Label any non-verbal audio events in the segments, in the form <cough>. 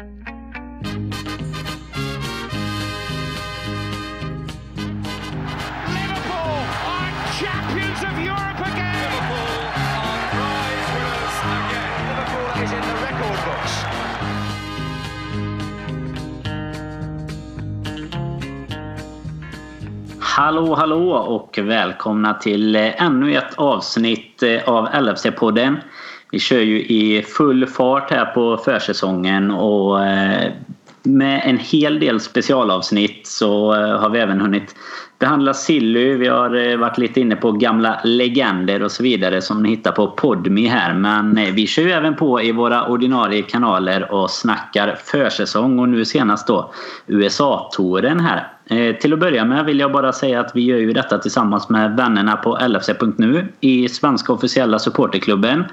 Liverpool are champions of Europe again. Liverpool are prize winners again. Liverpool is in the record books. Hallå, hallå och välkomna till ännu ett avsnitt av LFC-podden. Vi kör ju i full fart här på försäsongen och eh, med en hel del specialavsnitt så eh, har vi även hunnit behandla Silly. Vi har eh, varit lite inne på gamla legender och så vidare som ni hittar på Podmi här. Men vi kör ju även på i våra ordinarie kanaler och snackar försäsong och nu senast då USA-touren här. Till att börja med vill jag bara säga att vi gör ju detta tillsammans med vännerna på LFC.nu i svenska officiella supporterklubben.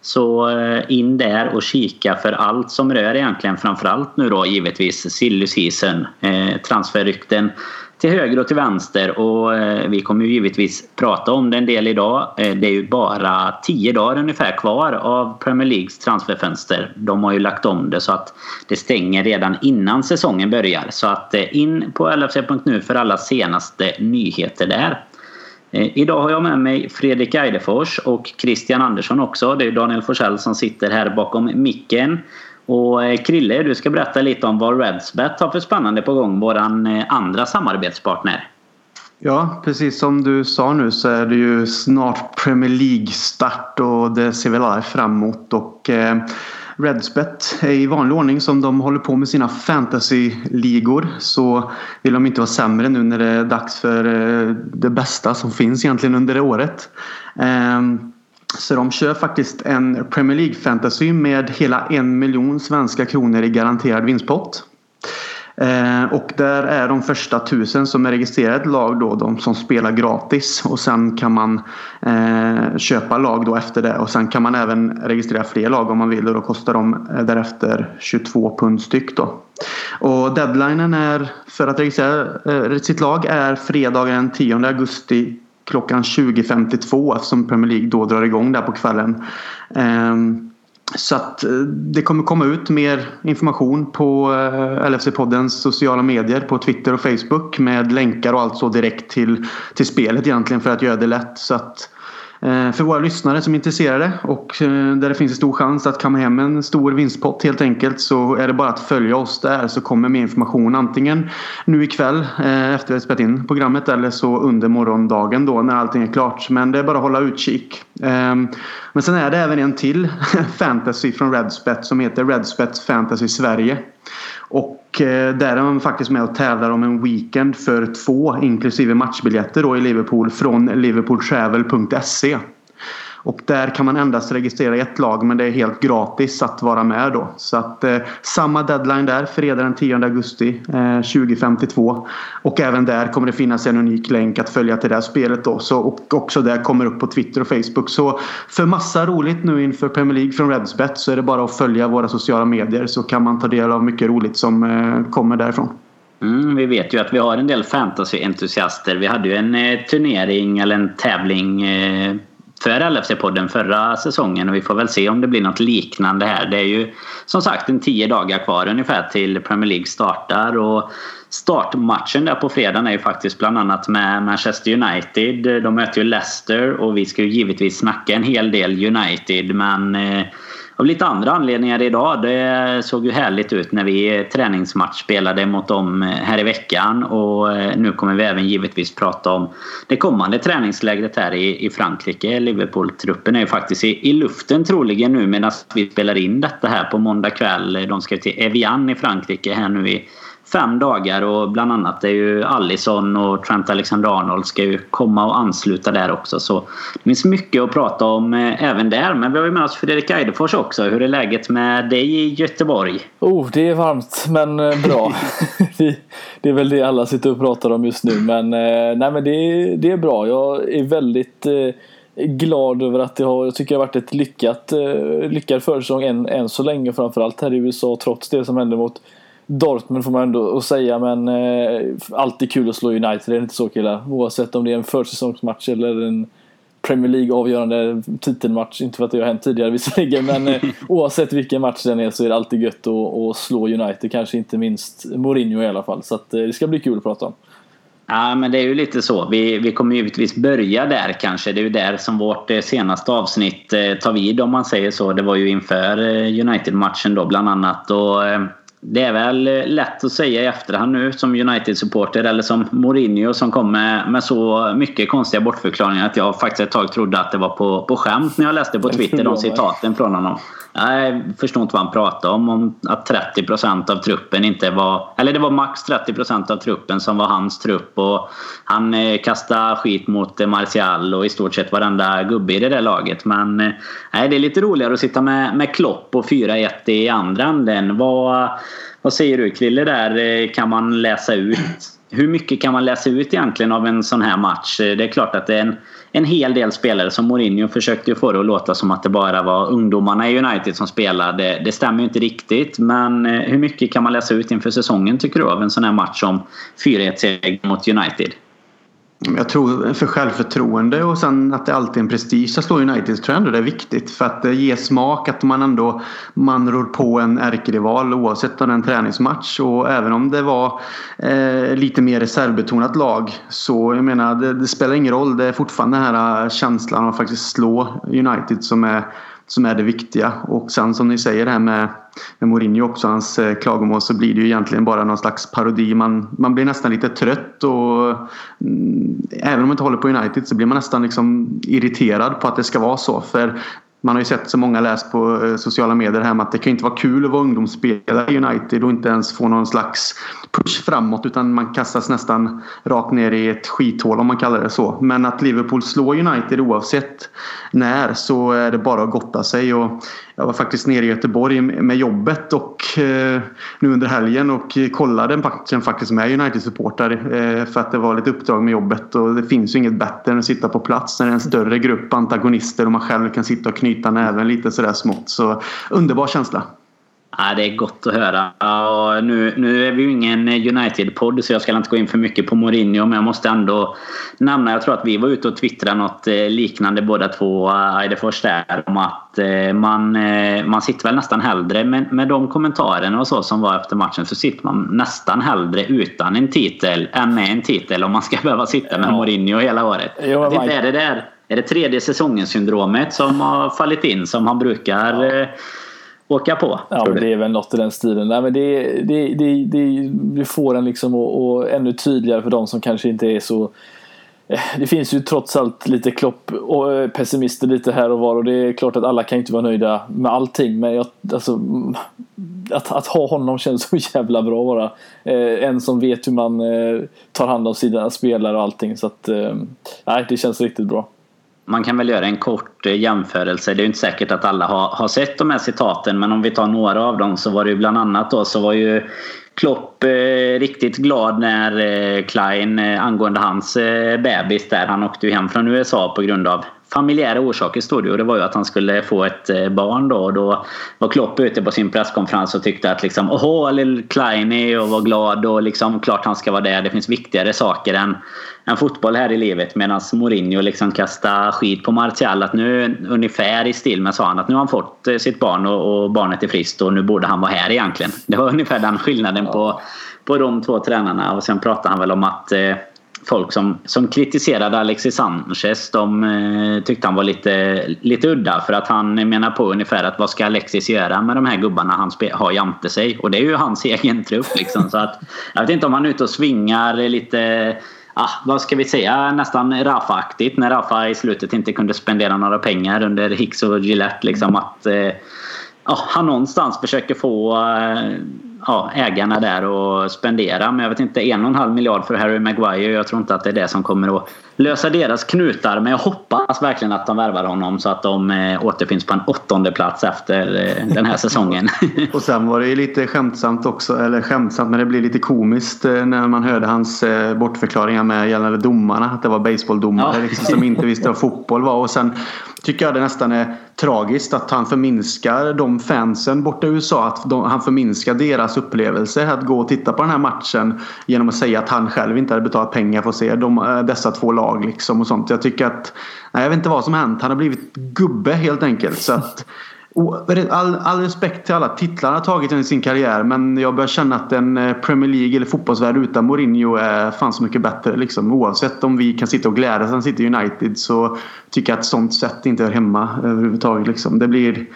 Så eh, in där och kika för allt som rör egentligen framförallt nu då givetvis silly season, eh, transferrykten till höger och till vänster och eh, vi kommer ju givetvis prata om det en del idag. Det är ju bara tio dagar ungefär kvar av Premier Leagues transferfönster. De har ju lagt om det så att det stänger redan innan säsongen börjar. Så att in på LFC.nu för alla senaste nyheter där. Eh, idag har jag med mig Fredrik Eidefors och Christian Andersson också. Det är Daniel Forsell som sitter här bakom micken. Och eh, Krille, du ska berätta lite om vad Redsbet har för spännande på gång, våran eh, andra samarbetspartner. Ja, precis som du sa nu så är det ju snart Premier League-start och det ser vi alla fram emot. Och, eh, Redsbet är i vanlig ordning som de håller på med sina fantasy-ligor så vill de inte vara sämre nu när det är dags för eh, det bästa som finns egentligen under året. Ehm, så de kör faktiskt en Premier League Fantasy med hela en miljon svenska kronor i garanterad vinstpott. Eh, och där är de första tusen som är registrerade lag då de som spelar gratis och sen kan man eh, köpa lag då efter det och sen kan man även registrera fler lag om man vill och då kostar de eh, därefter 22 pund styck då. Och deadlinen är för att registrera eh, sitt lag är fredagen den 10 augusti klockan 20.52 eftersom Premier League då drar igång där på kvällen. Ehm, så att eh, det kommer komma ut mer information på eh, LFC-poddens sociala medier på Twitter och Facebook med länkar och allt så direkt till, till spelet egentligen för att göra det lätt. Så att Eh, Eh, för våra lyssnare som är intresserade och eh, där det finns en stor chans att kamma hem en stor vinstpott helt enkelt så är det bara att följa oss där så kommer mer information antingen nu ikväll eh, efter vi vi spelat in programmet eller så under morgondagen då när allting är klart. Men det är bara att hålla utkik. Ehm, men sen är det även en till <laughs> fantasy från Redspet som heter Redspet Fantasy Sverige. Och Eh, där är man faktiskt med och tävlar om en weekend för två inklusive matchbiljetter då i Liverpool från liverpooltravel.se. Och där kan man endast registrera ett lag men det är helt gratis att vara med då. Så att eh, samma deadline där, fredag den 10 augusti eh, 2052. Och även där kommer det finnas en unik länk att följa till det här spelet då. Så, och också det kommer upp på Twitter och Facebook. Så för massa roligt nu inför Premier League från Redsbet så är det bara att följa våra sociala medier så kan man ta del av mycket roligt som eh, kommer därifrån. Mm, vi vet ju att vi har en del fantasyentusiaster. Vi hade ju en eh, turnering eller en tävling eh, för LFC-podden förra säsongen och vi får väl se om det blir något liknande här. Det är ju som sagt en tio dagar kvar ungefär till Premier League startar och startmatchen där på fredagen är ju faktiskt bland annat med Manchester United. De möter ju Leicester och vi ska ju givetvis snacka en hel del United men eh, av lite andra anledningar idag. Det såg ju härligt ut när vi träningsmatch spelade mot dem eh, här i veckan. Och eh, nu kommer vi även givetvis prata om det kommande träningslägret här i, i Frankrike. Liverpool-truppen är ju faktiskt i, i luften troligen nu medan vi spelar in detta här på måndag kväll. De ska till Evian i Frankrike här nu i fem dagar och bland annat är ju Allison och Trent Alexander-Arnold ska ju komma och ansluta där också. Så det finns mycket att prata om eh, även där. Men vi har ju med oss Fredrik Eidefors också. Hur är läget med dig i Göteborg? Oh, det är varmt men eh, bra. <laughs> <laughs> det är väl det alla sitter och pratar om just nu. Men, eh, nej, men det, är, det är bra. Jag är väldigt glad över att det har, jag tycker det har varit ett lyckat, lyckad försäsong än, än så länge. Framförallt här i USA trots det som hände mot Dortmund får man ändå säga men eh, alltid kul att slå United, är det inte så killar? Oavsett om det är en försäsongsmatch eller en Premier League avgörande titelmatch. Inte för att det har hänt tidigare visserligen men eh, <laughs> oavsett vilken match den är så är det alltid gött att, att slå United. Kanske inte minst Mourinho i alla fall. Så att, eh, det ska bli kul att prata om. Ja, men det är ju lite så. Vi, vi kommer givetvis börja där kanske. Det är ju där som vårt eh, senaste avsnitt eh, tar vid om man säger så. Det var ju inför eh, United-matchen då bland annat. Och, det är väl lätt att säga i efterhand nu som United-supporter eller som Mourinho som kom med, med så mycket konstiga bortförklaringar att jag faktiskt ett tag trodde att det var på, på skämt när jag läste på Twitter de citaten från honom. Jag förstår inte vad han pratade om. Om att 30 procent av truppen inte var... Eller det var max 30 procent av truppen som var hans trupp. Och han eh, kastade skit mot eh, Martial och i stort sett varenda gubbe i det där laget. Men eh, nej, det är lite roligare att sitta med, med Klopp och 4-1 i andra änden. Vad, vad säger du Krille där? Kan man läsa ut? Hur mycket kan man läsa ut egentligen av en sån här match? Det är klart att det är en en hel del spelare som Mourinho försökte få det att låta som att det bara var ungdomarna i United som spelade. Det stämmer ju inte riktigt men eh, hur mycket kan man läsa ut inför säsongen tycker du av en sån här match som 4-1-seger mot United? Jag tror för självförtroende och sen att det alltid är en prestige att slå United tror jag ändå det är viktigt. För att eh, ge smak att man ändå man rår på en ärkerival oavsett om det är en träningsmatch. Och även om det var eh, lite mer reservbetonat lag. Så jag menar det, det, spelar ingen roll. Det är fortfarande den här eh, känslan av att faktiskt slå United som är som är det viktiga. Och sen som ni säger det här med, med Mourinho också, hans eh, klagomål så blir det ju egentligen bara någon slags parodi. Man, man blir nästan lite trött och mm, även om man inte håller på United så blir man nästan liksom irriterad på att det ska vara så. För man har ju sett så många läst på eh, sociala medier här att det kan inte vara kul att vara ungdomsspelare i United och inte ens få någon slags push framåt utan man kastas nästan rakt ner i ett skithål om man kallar det så. Men att Liverpool slår United oavsett när så är det bara att gotta sig. Och jag var faktiskt nere i Göteborg med jobbet och eh, nu under helgen och kollade matchen faktiskt med United-supportrar eh, för att det var lite uppdrag med jobbet och det finns ju inget bättre än att sitta på plats när det är en större grupp antagonister och man själv kan sitta och knyta näven lite sådär smått. Så underbar känsla. Ja, det är gott att höra. Ja, nu, nu är vi ju ingen United-podd så jag ska inte gå in för mycket på Mourinho men jag måste ändå nämna, jag tror att vi var ute och twittrade något eh, liknande båda två Eidefors där om att eh, man, eh, man sitter väl nästan hellre med, med de kommentarerna och så som var efter matchen så sitter man nästan hellre utan en titel än med en titel om man ska <laughs> behöva sitta med. Mourinho hela året. Jo, inte, är det där är det tredje säsongen syndromet som har fallit in som han brukar ja åka på. Ja, men det är väl något i den stilen. Nej, men det, det, det, det, det får en liksom och, och ännu tydligare för de som kanske inte är så eh, det finns ju trots allt lite klopp och eh, pessimister lite här och var och det är klart att alla kan inte vara nöjda med allting men jag, alltså, att, att ha honom känns <laughs> så jävla bra bara. Eh, en som vet hur man eh, tar hand om sina spelare och allting så att eh, nej, det känns riktigt bra man kan väl göra en kort eh, jämförelse. Det är inte säkert att alla har, har sett de här citaten men om vi tar några av dem så var det ju bland annat då så var ju Klopp eh, riktigt glad när eh, Klein eh, angående hans eh, bebis där. Han åkte ju hem från USA på grund av familjära orsaker stod det och det var ju att han skulle få ett eh, barn då. Och då var Klopp ute på sin presskonferens och tyckte att liksom åh, Lil Kleiny och var glad och liksom klart han ska vara där. Det finns viktigare saker än, än fotboll här i livet. Medan Mourinho liksom kastade skit på Martial att nu ungefär i stil med sa han att nu har han fått eh, sitt barn och, och barnet är friskt och nu borde han vara här egentligen. Det var <laughs> ungefär den skillnaden på, på de två tränarna och sen pratade han väl om att eh, folk som, som kritiserade Alexis Sanchez. De eh, tyckte han var lite, lite udda för att han menar på ungefär att vad ska Alexis göra med de här gubbarna han har jämte sig? Och det är ju hans <laughs> egen trupp liksom. Så att jag vet inte om han är ute och svingar lite ah, vad ska vi säga, nästan Rafa-aktigt när Rafa i slutet inte kunde spendera några pengar under Hicks och Gillette liksom att eh, ah, han någonstans försöker få eh, ja, ägarna där och spendera. Men jag vet inte, en och en halv miljard för Harry Maguire. Jag tror inte att det är det som kommer att lösa deras knutar. Men jag hoppas verkligen att de värvar honom så att de eh, återfinns på en åttonde plats efter eh, den här <laughs> säsongen. <laughs> och sen var det ju lite skämtsamt också, eller skämtsamt men det blir lite komiskt eh, när man hörde hans eh, bortförklaringar med gällande domarna. Att det var baseballdomare ja. liksom, som inte visste vad fotboll var. Och sen tycker jag det nästan är tragiskt att han förminskar de fansen borta i USA. Att de, han förminskar deras upplevelse att gå och titta på den här matchen genom att säga att han själv inte hade betalat pengar för att se de, eh, dessa två lag. Liksom och sånt. Jag tycker att, nej, jag vet inte vad som hänt. Han har blivit gubbe helt enkelt. Så att, All, all respekt till alla titlar han har tagit under sin karriär men jag börjar känna att en eh, Premier League eller fotbollsvärld utan Mourinho är fan så mycket bättre. Liksom. Oavsett om vi kan sitta och glädjas han sitter i United så tycker jag att sånt sätt inte hör hemma överhuvudtaget. Liksom. Det, blir,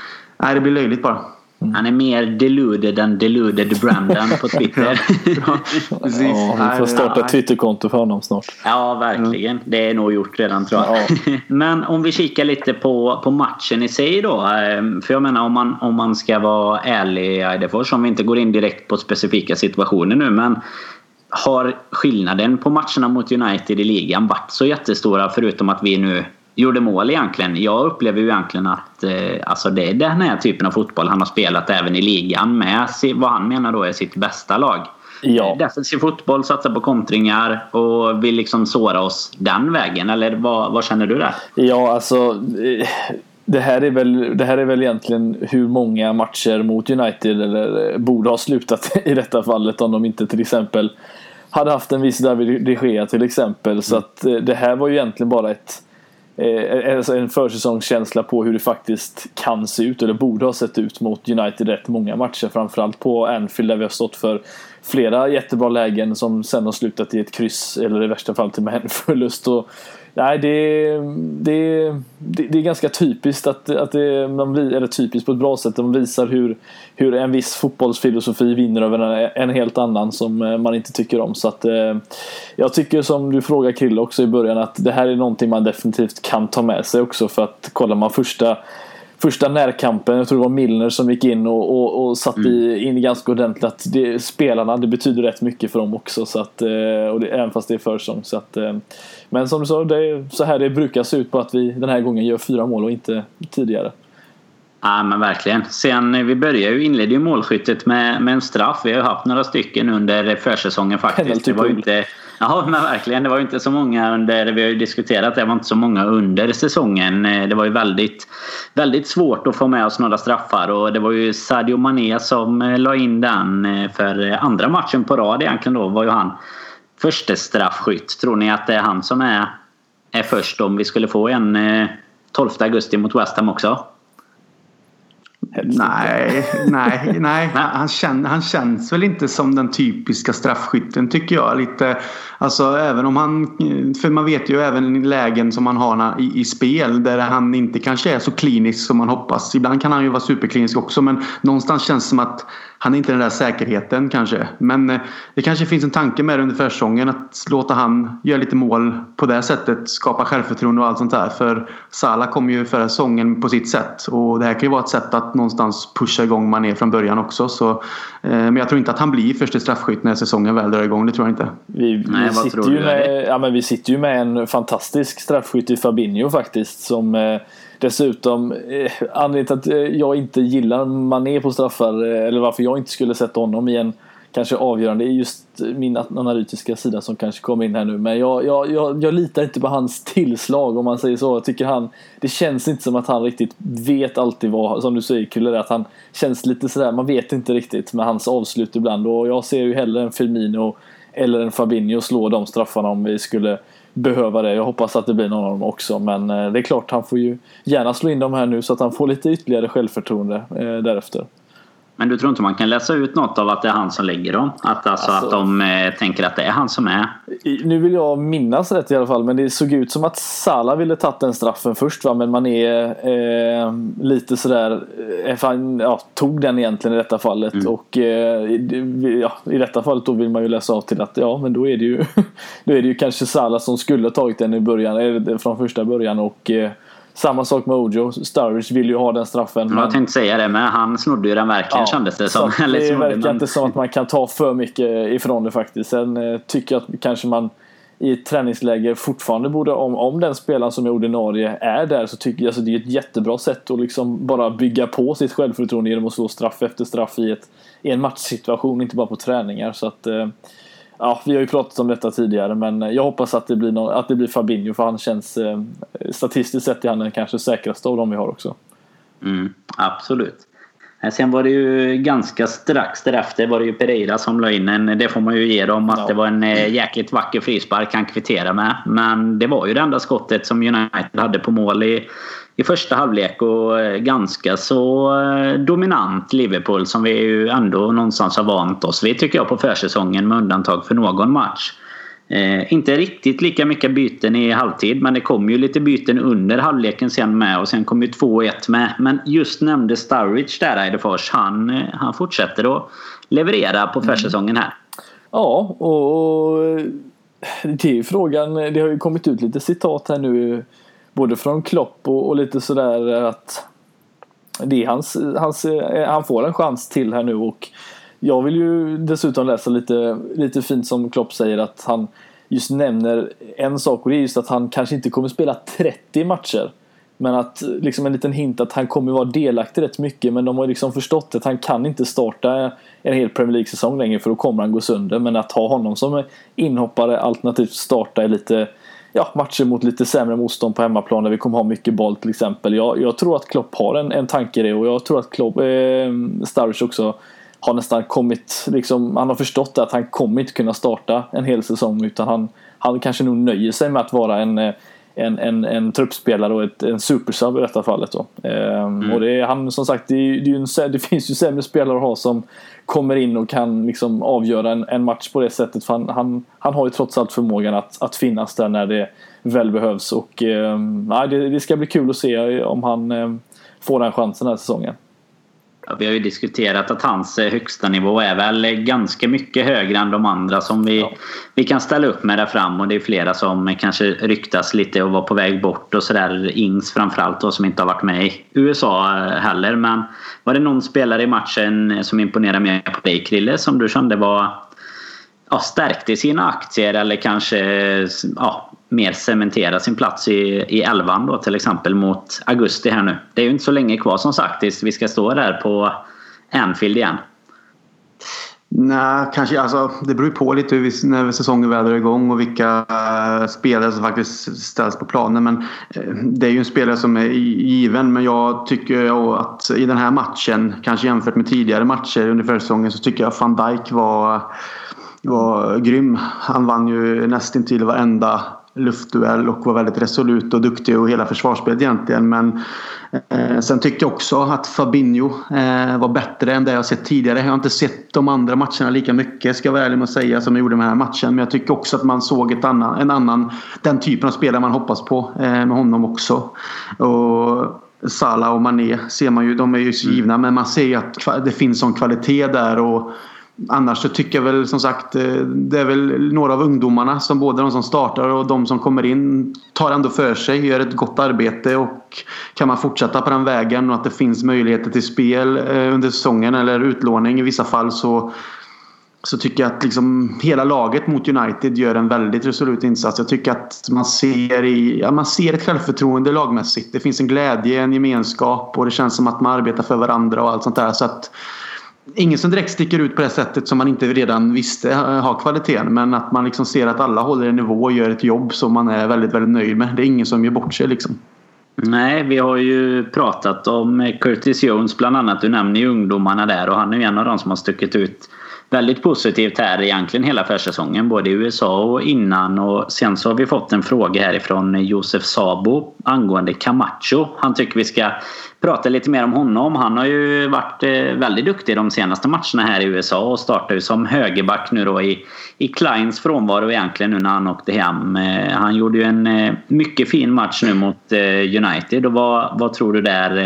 nej, det blir löjligt bara. Mm. Han är mer deluded än deluded Brandon på <laughs> Twitter. ja, ja, vi får starta ett Twitterkonto för honom snart. Ja, verkligen. Det är nog gjort redan tror jag. Ja. <laughs> Men om vi kikar lite på, på matchen i sig då. Ehm, för jag menar om man, om man ska vara ärlig Eidefors, om vi inte går in direkt på specifika situationer nu. Men har skillnaden på matcherna mot United i ligan varit så jättestora förutom att vi nu gjorde mål egentligen. Jag upplever ju egentligen att eh, alltså det är den här typen av fotboll han har spelat även i ligan med vad han menar då är sitt bästa lag. Ja. Defensiv fotboll, satsa på kontringar och vill liksom såra oss den vägen. Eller vad, vad känner du där? Ja, alltså eh, det här, är väl, det här är väl egentligen hur många matcher mot United eller eh, borde ha slutat <laughs> i detta fallet om de inte till exempel hade haft en viss David de Gea till exempel. Mm. Så att eh, det här var ju egentligen bara ett Eh, eh, alltså en försäsongskänsla på hur det faktiskt kan se ut eller borde ha sett ut mot United rätt många matcher. Framförallt på Anfield där vi har stått för flera jättebra lägen som sen har slutat i ett kryss eller i värsta fall till med en <laughs> förlust. Och Nej, det, det, det, det, är ganska typiskt att, att det, man blir, eller typiskt på ett bra sätt, de visar hur, hur en viss fotbollsfilosofi vinner över en, en helt annan som eh, man inte tycker om. Så att, eh, jag tycker som du frågade Krille också i början att det här är någonting man definitivt kan ta med sig också för att kollar man första första närkampen, jag tror det var Milner som gick in och, och, och satt mm. i, in ganska ordentligt att det, spelarna, det betyder rätt mycket för dem också. Så att, eh, och det, även fast det är försång. Så att, eh, men som du sa, det är så här det brukar se ut på att vi den här gången gör fyra mål och inte tidigare. Ja men verkligen. Sen eh, vi började ju, inledde ju målskyttet med, med en straff. Vi har ju haft några stycken under försäsongen faktiskt. Det var ju inte, ja men verkligen. Det var ju inte så många under, vi har ju diskuterat det var inte så många under säsongen. Eh, det var ju väldigt, väldigt svårt att få med oss några straffar och det var ju Sadio Mané som eh, la in den för andra matchen på rad egentligen då var ju han första straffskytt. Tror ni att det är han som är, är först om vi skulle få en 12 augusti mot West Ham också? Nej, nej, nej. Han, känn, han känns väl inte som den typiska straffskytten tycker jag. Lite, alltså, även om han, för man vet ju även lägen som han har i, i spel där han inte kanske är så klinisk som man hoppas. Ibland kan han ju vara superklinisk också men någonstans känns det som att han är inte den där säkerheten kanske. Men eh, det kanske finns en tanke med det under försäsongen att låta han göra lite mål på det sättet. Skapa självförtroende och allt sånt där. För Salah kom ju förra säsongen på sitt sätt. Och det här kan ju vara ett sätt att någonstans pusha igång Mané från början också. Så, eh, men jag tror inte att han blir första straffskytt när säsongen väl drar igång. Det tror jag inte. Vi, vi Nej, sitter, ju med, ja, men vi sitter ju med en fantastisk straffskytt i Fabinho faktiskt. Som eh, Dessutom, eh, anledningen till att eh, jag inte gillar Mané på straffar, eh, eller varför jag inte skulle sätta honom i en kanske avgörande, är just min analytiska sida som kanske kommer in här nu. Men jag, jag, jag, jag litar inte på hans tillslag om man säger så. Jag tycker han, det känns inte som att han riktigt vet alltid vad, som du säger Kuller, att han känns lite sådär, man vet inte riktigt med hans avslut ibland. Och jag ser ju hellre en Firmino eller en Fabinho slå de straffarna om vi skulle behöva det. Jag hoppas att det blir någon av dem också. Men eh, det är klart, han får ju gärna slå in dem här nu så att han får lite ytterligare självförtroende eh, därefter. Men du tror inte man kan läsa ut något av att det är han som lägger dem? Att, alltså, alltså, att de eh, tänker att det är han som är? Nu vill jag minnas rätt i alla fall, men det såg ut som att Salah ville tagit den straffen först. Va? Men man är eh, lite sådär, eh, fan, ja, tog den egentligen i detta fallet. Mm. Och eh, ja, i detta fallet då vill man ju läsa av till att ja, men då är det ju, <laughs> då är det ju kanske Salah som skulle tagit den i början, från första början. och eh, samma sak med Ojo. Sturridge vill ju ha den straffen. Men... Jag tänkte säga det, men han snodde ju den verkligen ja, kändes det som. <laughs> Det verkar men... inte som att man kan ta för mycket ifrån det faktiskt. Sen eh, tycker jag att kanske man i ett träningsläge fortfarande borde, om, om den spelaren som är ordinarie är där så tycker jag alltså, det är ett jättebra sätt att liksom bara bygga på sitt självförtroende genom att slå straff efter straff i, ett, i en matchsituation, inte bara på träningar. Så att, eh, ja, vi har ju pratat om detta tidigare men jag hoppas att det blir, no att det blir Fabinho för han känns eh, statistiskt sett är han den kanske säkraste av dem vi har också. Mm, absolut. Eh, sen var det ju ganska strax därefter var det ju Pereira som la in en. Det får man ju ge dem att ja. det var en eh, jäkligt vacker frispark han kvittera med. Men det var ju det enda skottet som United hade på mål i, i första halvlek och eh, ganska så dominant Liverpool som vi ju ändå någonstans har vant oss vid tycker jag på försäsongen med undantag för någon match. Eh, inte riktigt lika mycket byten i halvtid men det kom ju lite byten under halvleken sen med och sen kom ju 2-1 med. Men just nämnde Sturridge där Eidefors. Han, eh, han fortsätter att leverera på försäsongen här. Ja och det är ju frågan. Det har ju kommit ut lite citat här nu både från Klopp och, och lite sådär att det är hans, hans, eh, han får en chans till här nu och jag vill ju dessutom läsa lite, lite fint som Klopp säger att han just nämner en sak och det är just att han kanske inte kommer spela 30 matcher. Men att liksom en liten hint att han kommer vara delaktig rätt mycket men de har liksom förstått att han kan inte starta en hel Premier League-säsong längre för då kommer han gå sönder. Men att ha honom som inhoppare alternativt starta är lite ja, matcher mot lite sämre motstånd på hemmaplan där vi kommer ha mycket boll till exempel. Jag, jag tror att Klopp har en, en tanke i det och jag tror att Klopp, eh, Sturridge också har nästan kommit, liksom, han har förstått att han kommer inte kunna starta en hel säsong utan han, han kanske nog nöjer sig med att vara en, eh, en, en, en truppspelare och ett, en supersub i detta fallet. Då. Ehm, mm. och det, är, han, som sagt, det, är, det, är en, det <laughs> finns ju sämre spelare att ha som kommer in och kan liksom avgöra en, en match på det sättet. För han, han, han har ju trots allt förmågan att, att finnas där när det väl behövs. Och, eh, det, det ska bli kul att se om han eh, får den chansen den här säsongen. Ja, vi har ju diskuterat att hans eh, högsta nivå är väl ganska mycket högre än de andra som vi, ja. vi kan ställa upp med där fram. Och det är flera som kanske ryktas lite och var på väg bort och sådär. Ings framförallt då som inte har varit med i USA eh, heller. Men var det någon spelare i matchen som imponerade mer på dig Krille som du kände var ja, stärkte sina aktier eller kanske ja, mer cementera sin plats i, i elvan då till exempel mot augusti här nu. Det är ju inte så länge kvar som sagt. Vi ska stå där på Anfield igen. Nej, kanske alltså, det beror på lite hur vi, när säsongen vädrar igång och vilka eh, spelare som faktiskt ställs på planen. Men eh, det är ju en spelare som är given. Men jag tycker att i den här matchen, kanske jämfört med tidigare matcher under försäsongen, så tycker jag van Dijk var, var grym. Han vann ju nästintill varenda luftduell och var väldigt resolut och duktig och hela försvarsspelet egentligen. Men eh, sen tyckte jag också att Fabinho eh, var bättre än det jag sett tidigare. Jag har inte sett de andra matcherna lika mycket ska jag vara ärlig med att säga som jag gjorde med den här matchen. Men jag tycker också att man såg ett annan, en annan, den typen av spelare man hoppas på eh, med honom också. Och, Salah och Mané ser man ju, de är ju givna men man ser ju att det finns sån kvalitet där. och Annars så tycker jag väl som sagt eh, det är väl några av ungdomarna som både de som startar och de som kommer in tar ändå för sig, gör ett gott arbete och kan man fortsätta på den vägen och att det finns möjligheter till spel eh, under säsongen eller utlåning i vissa fall så så tycker jag att liksom hela laget mot United gör en väldigt resolut insats. Jag tycker att man ser, i, ja, man ser ett självförtroende lagmässigt. Det finns en glädje, en gemenskap och det känns som att man arbetar för varandra och allt sånt där. Så att Ingen som direkt sticker ut på det sättet som man inte redan visste eh, har kvaliteten. Men att man liksom ser att alla håller en nivå och gör ett jobb som man är väldigt, väldigt nöjd med. Det är ingen som gör bort sig liksom. Nej, vi har ju pratat om eh, Curtis Jones bland annat. Du nämner ju ungdomarna där och han är ju en av de som har stuckit ut väldigt positivt här egentligen hela försäsongen. Både i USA och innan. Och sen så har vi fått en fråga härifrån eh, Josef Sabo angående Camacho. Han tycker vi ska prata lite mer om honom. Han har ju varit eh, väldigt duktig de senaste matcherna här i USA och startar ju som högerback nu då i, i Kleins frånvaro egentligen nu när han åkte hem. Eh, han gjorde ju en eh, mycket fin match nu mot United. Och vad, vad tror du där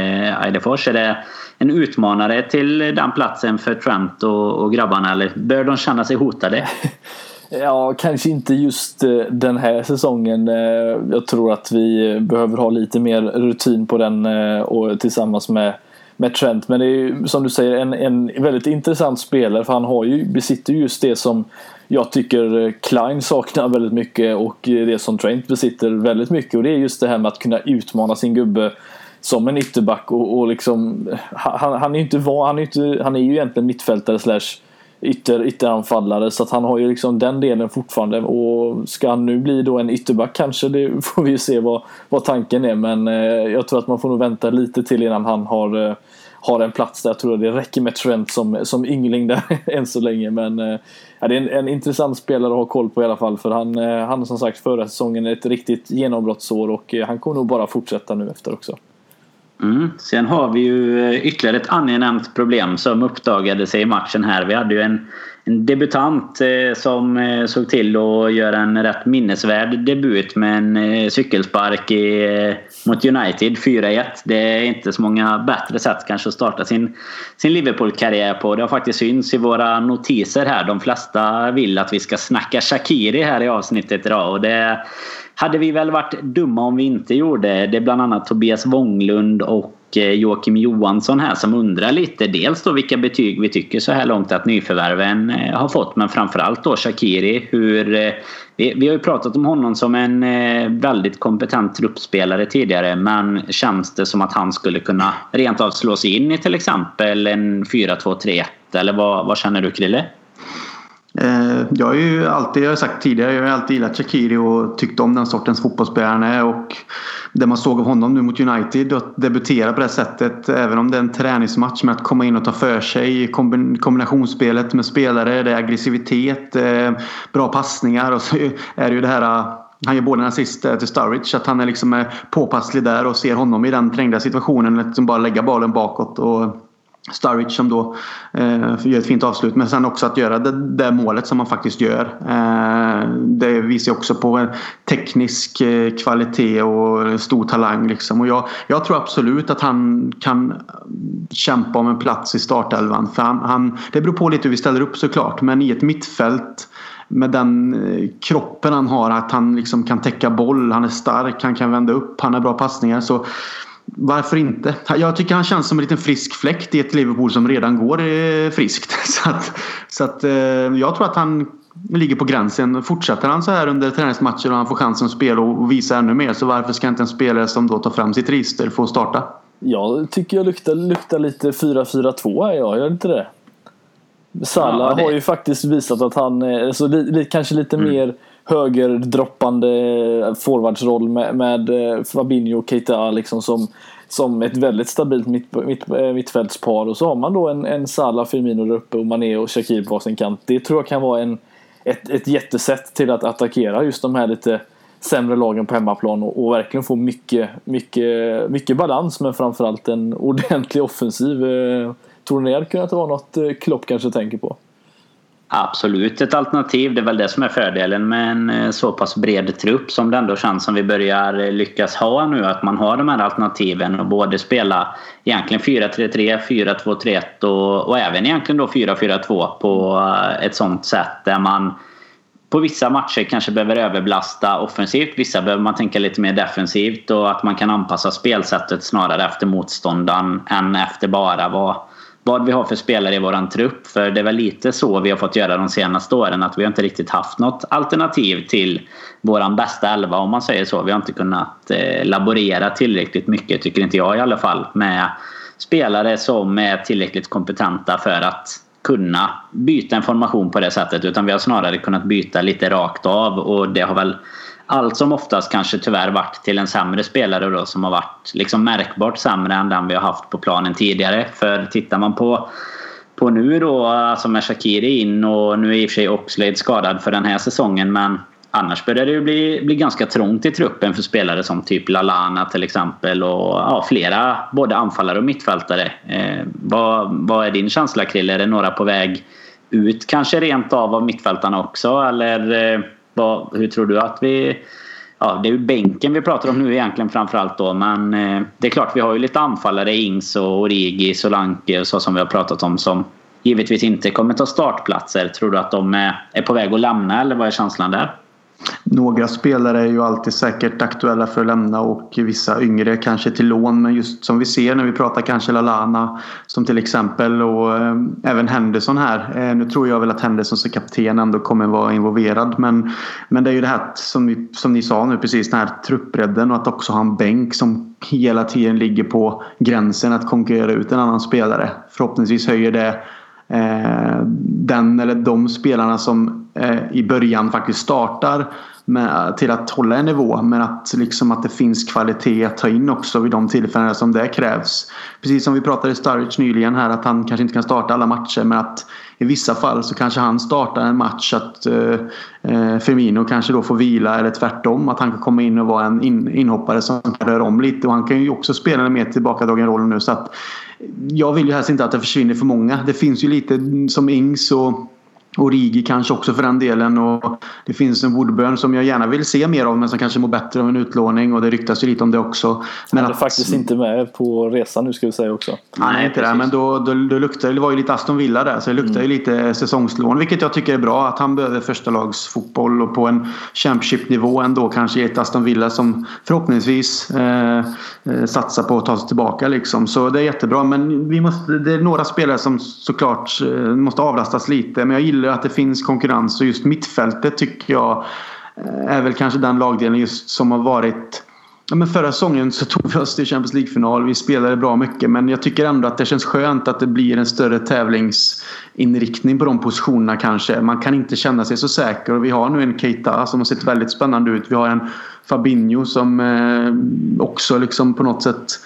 Eidefors? Är det en utmanare till den platsen för Trent och, och grabbarna eller bör de känna sig hotade? <laughs> Ja, kanske inte just eh, den här säsongen. Eh, jag tror att vi behöver ha lite mer rutin på den eh, och tillsammans med, med Trent. Men det är ju som du säger en, en väldigt intressant spelare för han har ju, besitter just det som jag tycker Klein saknar väldigt mycket och det som Trent besitter väldigt mycket. Och det är just det här med att kunna utmana sin gubbe som en ytterback och, och liksom han, han är ju inte van, han är, inte, han är ju egentligen mittfältare slash ytter, ytteranfallare. Så att han har ju liksom den delen fortfarande. Och ska han nu bli då en ytterback kanske det <laughs> får vi ju se vad, vad tanken är. Men eh, jag tror att man får nog vänta lite till innan han har, eh, har en plats där. Jag tror det räcker med Trent som, som yngling där <laughs> än så länge. Men eh, ja, det är en, en intressant spelare att ha koll på i alla fall. För han, eh, han som sagt förra säsongen ett riktigt genombrottsår och eh, han kommer nog bara fortsätta nu efter också. Mm. Sen har vi ju eh, ytterligare ett angenämt problem som uppdagade sig i matchen här. Vi hade ju en, en debutant eh, som eh, såg till att göra en rätt minnesvärd debut med en cykelspark i, mot United 4-1. Det är inte så många bättre sätt kanske att starta sin, sin Liverpool-karriär på. Det har faktiskt synts i våra notiser här. De flesta vill att vi ska snacka Shakiri här i avsnittet idag. Och det hade vi väl varit dumma om vi inte gjorde. Det är bland annat Tobias Wånglund och eh, Joakim Johansson här som undrar lite. Dels då vilka betyg vi tycker så här långt att nyförvärven eh, har fått. Men framförallt då Shakiri. Hur, eh, vi, vi har ju pratat om honom som en väldigt kompetent truppspelare tidigare. Men känns det som att han skulle kunna rent av slå sig in i till exempel en 4-2-3-1? Eller vad, vad känner du Krille? Eh, jag har ju alltid, jag har sagt tidigare, jag har alltid gillat Shakiri och tyckt om den sortens fotbollsspelare han är. Och det man såg av honom nu mot United att debutera på det sättet. Även om det är en träningsmatch med att komma in och ta för sig i kombinationsspelet med spelare. Det är aggressivitet, eh, bra passningar och så är det ju det här eh, han gör båda en assist eh, till Sturridge. Att han är liksom eh, påpasslig där och ser honom i den trängda situationen. Att liksom bara lägga bollen bakåt. Och Sturridge som då eh, gör ett fint avslut. Men sen också att göra det, det målet som man faktiskt gör. Eh, det visar också på en teknisk eh, kvalitet och stor talang. Liksom. Och jag, jag, tror absolut att han kan kämpa om en plats i startelvan. För han, han, det beror på lite hur vi ställer upp såklart. Men i ett mittfält med den eh, kroppen han har. Att han liksom kan täcka boll. Han är stark. Han kan vända upp. Han har bra passningar. Så varför inte? Jag tycker han känns som en liten frisk fläkt i ett Liverpool som redan går eh, friskt. <laughs> Så att, så att eh, jag tror att han ligger på gränsen. Fortsätter han så här under träningsmatcher och han får chansen att spela och visa ännu mer så varför ska inte en spelare som då tar fram sitt register få starta? Jag tycker jag luktar, luktar lite 4-4-2 här jag, gör inte det? Salah ja, det... har ju faktiskt visat att han är så li, li, kanske lite mm. mer högerdroppande eh, forwardsroll med, med eh, Fabinho och Keita liksom som, som ett väldigt stabilt mitt, mitt, eh, mittfältspar. Och så har man då en, en Salah, Firmino där uppe och Mané och Shakir på sin kant. Det tror jag kan vara en, ett, ett jättesätt till att attackera just de här lite sämre lagen på hemmaplan och, och verkligen få mycket, mycket, mycket balans men framförallt en ordentlig offensiv. Eh, tror ni det hade kunnat vara något Klopp kanske tänker på? Absolut ett alternativ. Det är väl det som är fördelen med en eh, så pass bred trupp som det ändå känns som vi börjar eh, lyckas ha nu. Att man har de här alternativen och både spela egentligen 4-3-3, 4-2-3-1 och, och även egentligen då 4-4-2 på eh, ett sånt sätt där man på vissa matcher kanske behöver överbelasta offensivt. Vissa behöver man tänka lite mer defensivt och att man kan anpassa spelsättet snarare efter motståndaren än efter bara vad vad vi har för spelare i våran trupp. För det är väl lite så vi har fått göra de senaste åren. Att vi har inte riktigt haft något alternativ till våran bästa elva om man säger så. Vi har inte kunnat eh, laborera tillräckligt mycket, tycker inte jag i alla fall, med spelare som är tillräckligt kompetenta för att kunna byta en formation på det sättet. Utan vi har snarare kunnat byta lite rakt av och det har väl allt som oftast kanske tyvärr varit till en sämre spelare då som har varit liksom märkbart sämre än den vi har haft på planen tidigare. För tittar man på, på nu då, alltså med Shakiri in och nu är i och för sig Oxlade skadad för den här säsongen men annars börjar det ju bli, bli ganska trångt i truppen för spelare som typ Lalana till exempel och ja, flera både anfallare och mittfältare. Eh, vad, vad är din känsla Krille? Är det några på väg ut kanske rent av av mittfältarna också eller eh, vad, hur tror du att vi... Ja, det är ju bänken vi pratar om nu egentligen framförallt då. Men eh, det är klart, vi har ju lite anfallare. Ings och Origi, Solanke och så som vi har pratat om. Som givetvis inte kommer ta startplatser. Tror du att de är, är på väg att lämna eller vad är känslan där? Några spelare är ju alltid säkert aktuella för att lämna och vissa yngre kanske till lån. Men just som vi ser när vi pratar kanske Lalana som till exempel och eh, även Henderson här. Eh, nu tror jag väl att Henderson som kapten ändå kommer vara involverad. Men, men det är ju det här som, vi, som ni sa nu precis, den här truppbredden och att också ha en bänk som hela tiden ligger på gränsen att konkurrera ut en annan spelare. Förhoppningsvis höjer det Eh, den eller de spelarna som eh, i början faktiskt startar med, till att hålla en nivå. Men att, liksom, att det finns kvalitet att ta in också vid de tillfällen som det krävs. Precis som vi pratade i Sturridge nyligen här att han kanske inte kan starta alla matcher men att i vissa fall så kanske han startar en match att eh, eh, Firmino kanske då får vila eller tvärtom. Att han kan komma in och vara en in, inhoppare som kan röra om lite. Och han kan ju också spela en mer tillbakadragen roll nu. Så att jag vill ju helst inte att det försvinner för många. Det finns ju lite som Ings och Origi kanske också för den delen. Och det finns en Woodburn som jag gärna vill se mer av men som kanske mår bättre av en utlåning. Och det ryktas ju lite om det också. Men Han är att, faktiskt inte med på resan nu ska vi säga också. Nej, inte det. Men då, då, då luktar det var ju lite Aston Villa där. Så det luktar mm. ju lite säsongslån. Vilket jag tycker är bra. Att han behöver första lags fotboll och på en Championship-nivå ändå kanske i ett Aston Villa som förhoppningsvis eh, eh, satsar på att ta sig tillbaka. Liksom. Så det är jättebra. Men vi måste, det är några spelare som såklart eh, måste avlastas lite. Men jag gillar att det finns konkurrens och just mittfältet tycker jag eh, är väl kanske den lagdelen just som har varit Ja, men förra säsongen så <laughs> tog vi oss till Champions League-final. Vi spelade bra mycket men jag tycker ändå att det känns skönt att det blir en större tävlings inriktning på de positionerna kanske. Man kan inte känna sig så säker och vi har nu en Keita som har sett väldigt spännande ut. Vi har en Fabinho som eh, också liksom på något sätt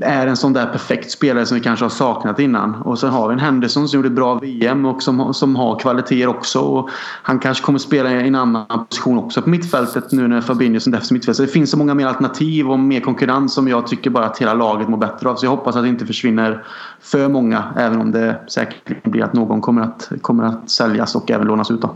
är en sån där perfekt spelare som vi kanske har saknat innan. Och sen har vi en Henderson som gjorde bra VM och som, som har kvaliteter också. Och han kanske kommer spela i en annan position också på mittfältet nu när Fabinho som defensiv mittfältare. Det finns så många mer alternativ och mer konkurrens som jag tycker bara att hela laget mår bättre av. Så jag hoppas att det inte försvinner för många. Även om det säkert blir att någon kommer att, kommer att säljas och även lånas ut. Då.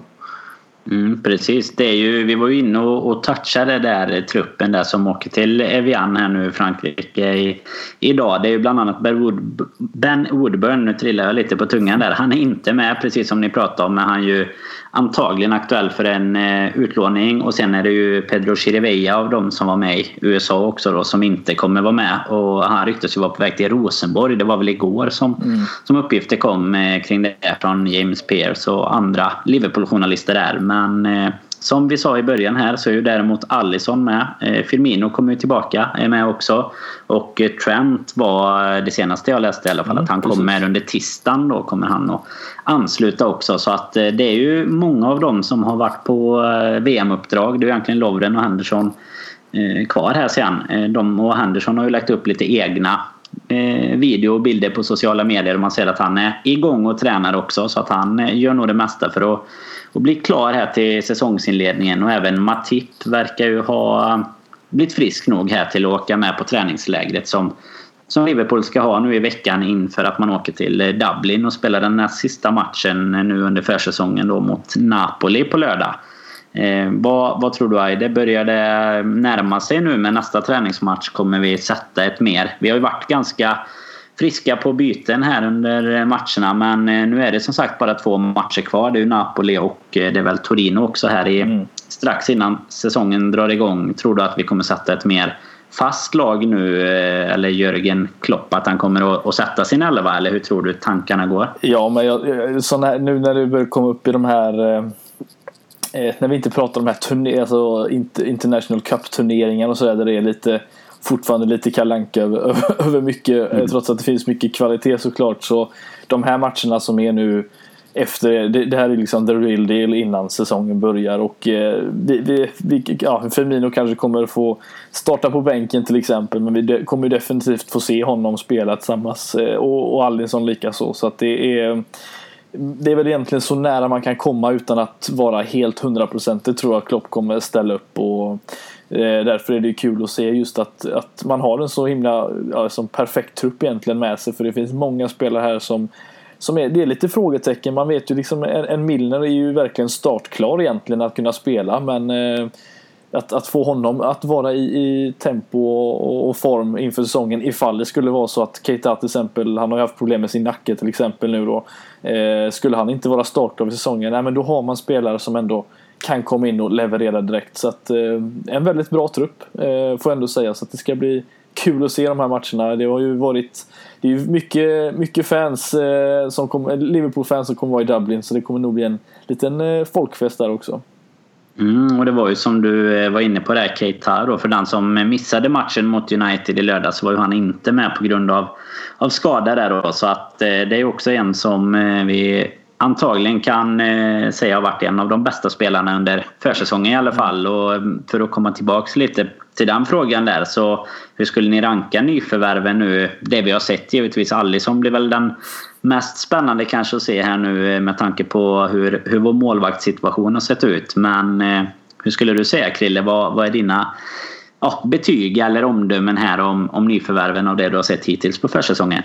Mm, precis. Det är ju, vi var ju inne och, och touchade där truppen där som åker till Evian här nu i Frankrike i, idag. Det är ju bland annat Ben, Wood, ben Woodburn, nu trillar jag lite på tungan där. Han är inte med precis som ni pratade om men han är ju antagligen aktuell för en eh, utlåning. Och sen är det ju Pedro Chirivella av de som var med i USA också då som inte kommer vara med. Och han ryktas ju vara på väg till Rosenborg. Det var väl igår som, mm. som uppgifter kom eh, kring det från James Pearce och andra Liverpool-journalister där. Men eh, som vi sa i början här så är ju däremot Allison med. Eh, Firmino kommer ju tillbaka, är med också. Och eh, Trent var det senaste jag läste i alla fall mm, att han kommer med under tisdagen då kommer han att ansluta också. Så att det är ju många av dem som har varit på VM-uppdrag. Det är egentligen Lovren och Henderson kvar här sen. De och Henderson har ju lagt upp lite egna Eh, video och bilder på sociala medier och man ser att han är igång och tränar också så att han eh, gör nog det mesta för att att bli klar här till säsongsinledningen och även Matip verkar ju ha blivit frisk nog här till att åka med på träningslägret som, som Liverpool ska ha nu i veckan inför att man åker till eh, Dublin och spelar den näst sista matchen nu under försäsongen då mot Napoli på lördag. Eh, vad, vad, tror du Aide? Börjar det närma sig nu med nästa träningsmatch? Kommer vi sätta ett mer? Vi har ju varit ganska friska på byten här under matcherna. Men eh, nu är det som sagt bara två matcher kvar. Det är ju Napoli och eh, det är väl Torino också här i, mm. strax innan säsongen drar igång. Tror du att vi kommer sätta ett mer fast lag nu? Eh, eller Jörgen Klopp att han kommer att, att sätta sin elva? Eller hur tror du tankarna går? Ja, men jag, här, nu när du börjar komma upp i de här eh, när vi inte pratar om de här turné, alltså International Cup-turneringarna och sådär där det är lite fortfarande lite kalanka över, <laughs> över mycket. Mm. Trots att det finns mycket kvalitet såklart. Så de här matcherna som är nu efter, det, det här är liksom the real deal innan säsongen börjar och eh, vi, vi, vi, ja, Firmino kanske kommer få starta på bänken till exempel men vi de, kommer definitivt få se honom spela tillsammans eh, och, och Allinsson likaså så att det är det är väl egentligen så nära man kan komma utan att vara helt hundraprocentig tror jag Klopp kommer ställa upp och Eh, därför är det kul att se just att, att man har en så himla ja, som perfekt trupp egentligen med sig. För det finns många spelare här som, som är, det är lite frågetecken. Man vet ju liksom en, en Milner är ju verkligen startklar egentligen att kunna spela. Men eh, att, att få honom att vara i, i tempo och, och, form inför säsongen ifall det skulle vara så att Keita till exempel, han har ju haft problem med sin nacke till exempel nu då. Eh, skulle han inte vara startklar för säsongen, nej men då har man spelare som ändå kan komma in och leverera direkt. Så att, eh, en väldigt bra trupp eh, får jag ändå säga. Så att det ska bli kul att se de här matcherna. Det har ju varit det är ju mycket, mycket fans eh, som kommer, Liverpool-fans som kommer vara i Dublin så det kommer nog bli en liten eh, folkfest där också. Och det var ju som du eh, var inne på där Keita då. För den som missade matchen mot United i lördag så var ju han inte med på grund av, av skada där då. Så att eh, det är också en som eh, vi antagligen kan säga har varit en av de bästa spelarna under försäsongen i alla fall. Och för att komma tillbaks lite till den frågan där så hur skulle ni ranka nyförvärven nu? Det vi har sett givetvis Alisson blir väl den mest spännande kanske att se här nu med tanke på hur, hur vår målvaktssituation har sett ut. Men hur skulle du säga Krille? Vad, vad är dina ja, betyg eller omdömen här om, om nyförvärven och det du har sett hittills på försäsongen?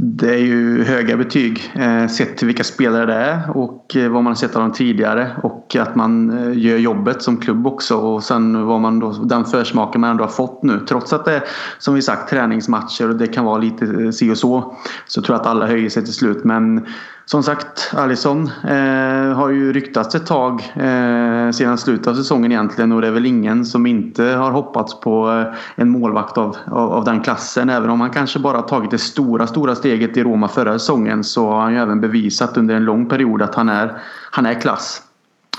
Det är ju höga betyg eh, sett till vilka spelare det är och eh, vad man har sett av dem tidigare och att man eh, gör jobbet som klubb också och sen vad man då, den försmaken man ändå har fått nu. Trots att det är som vi sagt träningsmatcher och det kan vara lite eh, si och så så tror jag att alla höjer sig till slut men som sagt, Alisson eh, har ju ryktats ett tag eh, sedan slutet av säsongen egentligen och det är väl ingen som inte har hoppats på eh, en målvakt av, av, av, den klassen. Även om han kanske bara tagit det stora, stora steget steget i Roma förra säsongen så har han ju även bevisat under en lång period att han är, han är klass.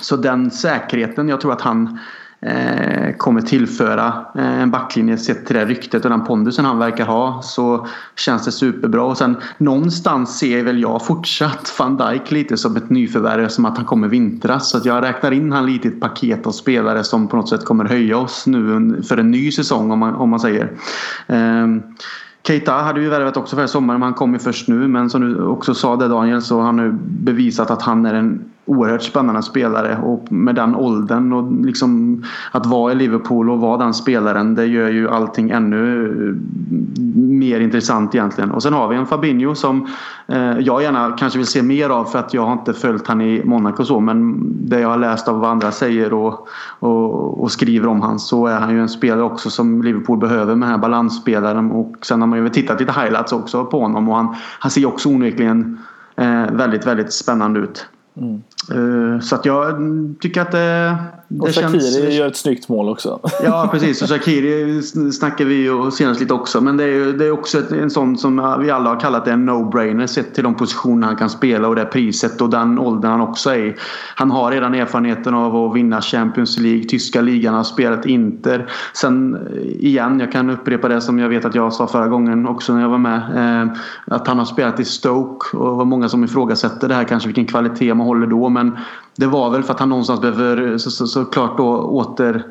Så den säkerheten jag tror att han Eh, kommer tillföra eh, en backlinje sett till det ryktet och den pondusen han verkar ha så känns det superbra. Och sen någonstans ser väl jag fortsatt van Dijk lite som ett nyförvärv som att han kommer vintras. Så att jag räknar in han lite i ett paket av spelare som på något sätt kommer höja oss nu för en ny säsong om man, om man säger. Eh, Keita hade ju värvat också förra sommaren men han kom ju först nu. Men som du också sa det Daniel så har han nu bevisat att han är en oerhört spännande spelare och med den åldern och liksom att vara i Liverpool och vara den spelaren det gör ju allting ännu eh, mer intressant egentligen. Och sen har vi en Fabinho som eh, jag gärna kanske vill se mer av för att jag har inte följt han i Monaco så men det jag har läst av vad andra säger och, och, och skriver om han så är han ju en spelare också som Liverpool behöver med den här balansspelaren och sen har man ju tittat lite highlights också på honom och han, han ser också onekligen eh, väldigt, väldigt spännande ut. Mm. Eh, så att jag tycker att det och Shakiri känns... gör ett snyggt mål också. <laughs> Ja precis och Shakiri snackar vi ju senast lite också. Men det är, ju, det är också ett, en sån som vi alla har kallat en no-brainer sett till de positioner han kan spela och det priset och den åldern han också är i. Han har redan erfarenheten av att vinna Champions League, tyska ligan, har spelat Inter. Sen eh, igen, jag kan upprepa det som jag vet att jag sa förra gången också när jag var med. Eh, att han har spelat i Stoke och det var många som ifrågasätter det här kanske vilken kvalitet man håller då. Men det var väl för att han någonstans behöver så, så, såklart då åter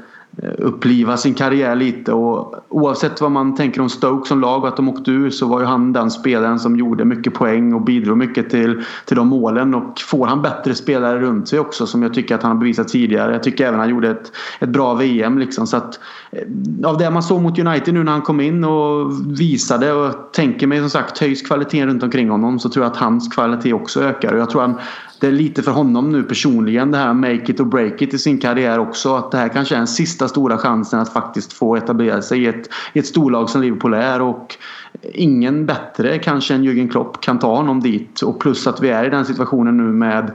uppliva sin karriär lite. Och oavsett vad man tänker om Stoke som lag och att de åkte ur så var ju han den spelaren som gjorde mycket poäng och bidrog mycket till, till de målen. Och får han bättre spelare runt sig också som jag tycker att han har bevisat tidigare. Jag tycker även han gjorde ett, ett bra VM liksom. Så att eh, av det man såg mot United nu när han kom in och visade och tänker mig som sagt höjs kvaliteten runt omkring honom så tror jag att hans kvalitet också ökar. Och jag tror han det är lite för honom nu personligen det här make it or break it i sin karriär också. Att det här kanske är den sista stora chansen att faktiskt få etablera sig i ett, i ett storlag som Liverpool är. Och ingen bättre kanske än Jürgen Klopp kan ta honom dit. Och plus att vi är i den situationen nu med